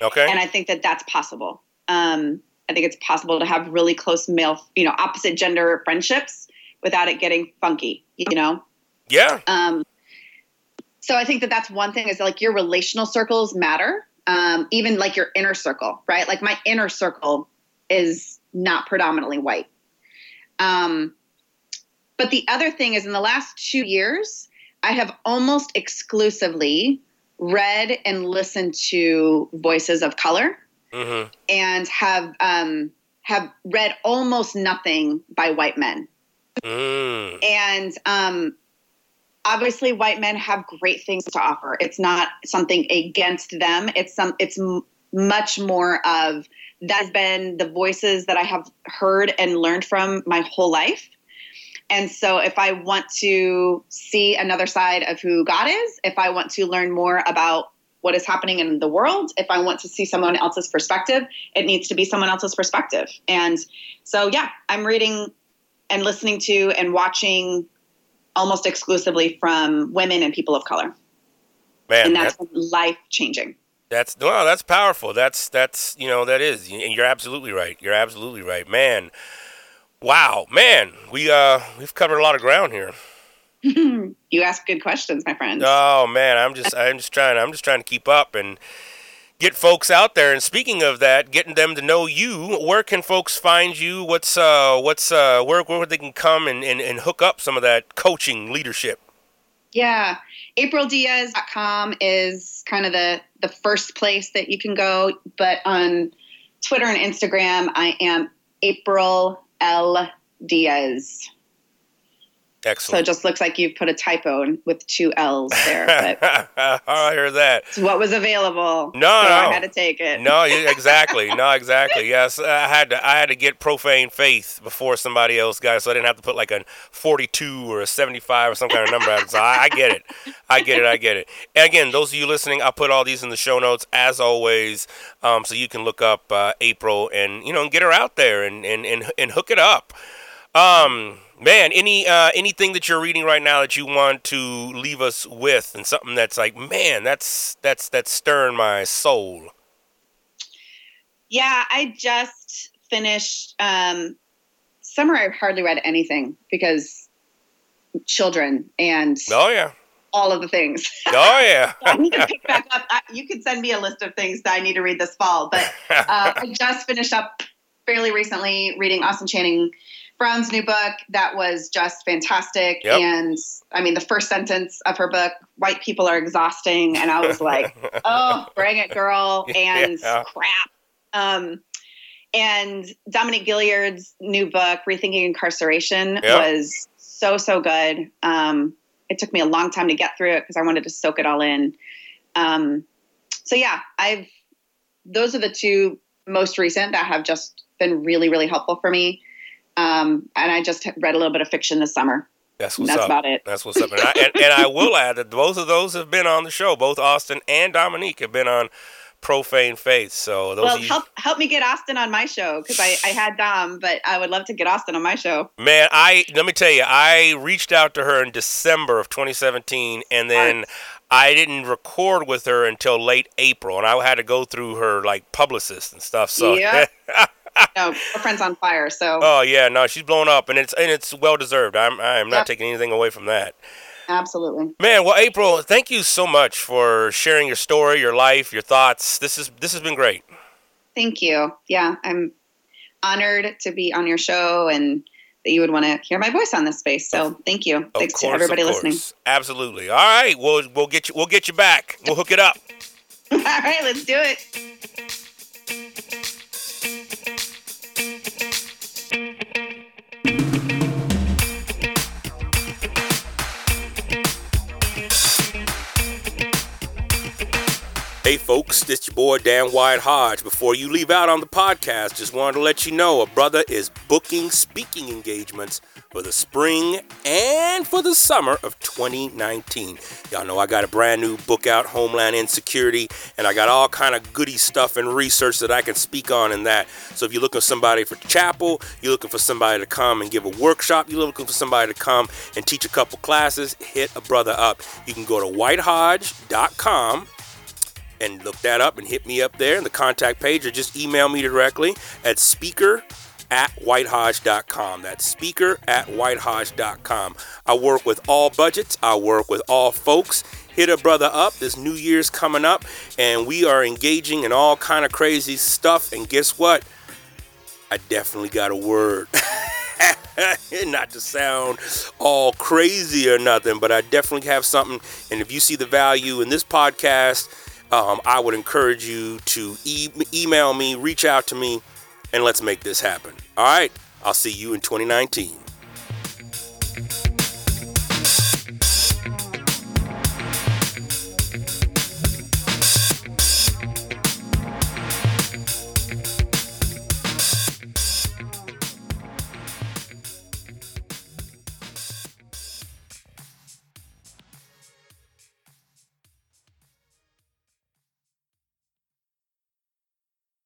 F: Okay.
G: And I think that that's possible. Um, I think it's possible to have really close male, you know, opposite gender friendships without it getting funky, you know?
F: yeah.
G: Um, so I think that that's one thing is like your relational circles matter, um, even like your inner circle, right? Like my inner circle is not predominantly white. Um, but the other thing is in the last two years, I have almost exclusively read and listened to voices of color
F: Mm-hmm.
G: and have um, have read almost nothing by white men
F: Mm.
G: and um, obviously white men have great things to offer. It's not something against them. It's some it's m- much more of that has been the voices that i have heard and learned from my whole life. And so if i want to see another side of who god is if i want to learn more about what is happening in the world if i want to see someone else's perspective it needs to be someone else's perspective. And so yeah i'm reading and listening to and watching almost exclusively from women and people of color.
F: Man,
G: and that's
F: that-
G: life changing.
F: That's no, that's powerful. That's that's you know that is, and you're absolutely right. You're absolutely right, man. Wow, man, we uh we've covered a lot of ground here.
G: You ask good questions, my friend.
F: Oh man, I'm just I'm just trying I'm just trying to keep up and get folks out there. And speaking of that, getting them to know you, where can folks find you? What's uh what's uh where where they can come and, and, and hook up some of that coaching leadership?
G: Yeah. AprilDiaz.com is kind of the, the first place that you can go. But on Twitter and Instagram, I am April L. Diaz. So it just looks like you've put a typo in- with two L's there. But
F: I hear that.
G: it's what was available.
F: No,
G: so
F: no.
G: I had to take it.
F: No, exactly. No, exactly. Yes, I had to. I had to get profane faith before somebody else got it, so I didn't have to put like a forty-two or a seventy-five or some kind of number. out. So I, I get it. I get it. I get it. And again, those of you listening, I'll put all these in the show notes as always, um, so you can look up uh, April and you know and get her out there and and and, and hook it up. Um, man, any uh, anything that you're reading right now that you want to leave us with, and something that's like, man, that's that's that's stirring my soul.
G: Yeah, I just finished um, summer. I've hardly read anything because children and
F: Oh yeah.
G: all of the things.
F: Oh yeah.
G: I need to pick back up. I, you could send me a list of things that I need to read this fall, but uh, I just finished up fairly recently reading Austin Channing Brown's new book. That was just fantastic.
F: Yep.
G: And I mean, the first sentence of her book, "White people are exhausting," and I was like, "Oh, bring it, girl!" And
F: Yeah.
G: crap. Um, and Dominique Gilliard's new book, Rethinking Incarceration,
F: Yep.
G: was so so good. Um, it took me a long time to get through it because I wanted to soak it all in. Um, so yeah, I've those are the two most recent that have just been really really helpful for me. Um, and I just read a little bit of fiction this summer.
F: That's what's
G: That's
F: up.
G: about it.
F: That's what's up. And I, and, and I will add that both of those have been on the show. Both Austin and Dominique have been on Profane Faith. So those
G: well,
F: you,
G: help help me get Austin on my show because I, I had Dom, but I would love to get Austin on my show.
F: man, I let me tell you, I reached out to her in December of 2017, and then I didn't record with her until late April, and I had to go through her like publicist and stuff. So.
G: Yeah. no, our friend's on fire. So.
F: Oh yeah, no, she's blown up, and it's and it's well deserved. I'm I'm not
G: Yep.
F: taking anything away from that.
G: Absolutely.
F: Man, well, April, thank you so much for sharing your story, your life, your thoughts. This is this has been great.
G: Thank you. Yeah, I'm honored to be on your show and that you would want to hear my voice on this space. So thank you.
F: Of
G: Thanks
F: course,
G: to everybody
F: of
G: listening.
F: Absolutely. All right, we'll we'll get you we'll get you back. We'll hook it up.
G: All right, let's do it.
F: Hey folks, this your boy Dan White Hodge. Before you leave out on the podcast, just wanted to let you know a brother is booking speaking engagements for the spring and for the summer of 2019. Y'all know I got a brand new book out, Homeland Insecurity, and I got all kind of goody stuff and research that I can speak on in that. So if you're looking for somebody for chapel, you're looking for somebody to come and give a workshop, you're looking for somebody to come and teach a couple classes, hit a brother up. You can go to whitehodge.com and look that up and hit me up there in the contact page or just email me directly at speaker at whitehodge.com. That's speaker at whitehodge.com. I work with all budgets, I work with all folks. Hit a brother up. This New Year's coming up, and we are engaging in all kind of crazy stuff. And guess what? I definitely got a word. Not to sound all crazy or nothing, but I definitely have something. And if you see the value in this podcast, um, I would encourage you to e- email me, reach out to me, and let's make this happen. All right, I'll see you in 2019.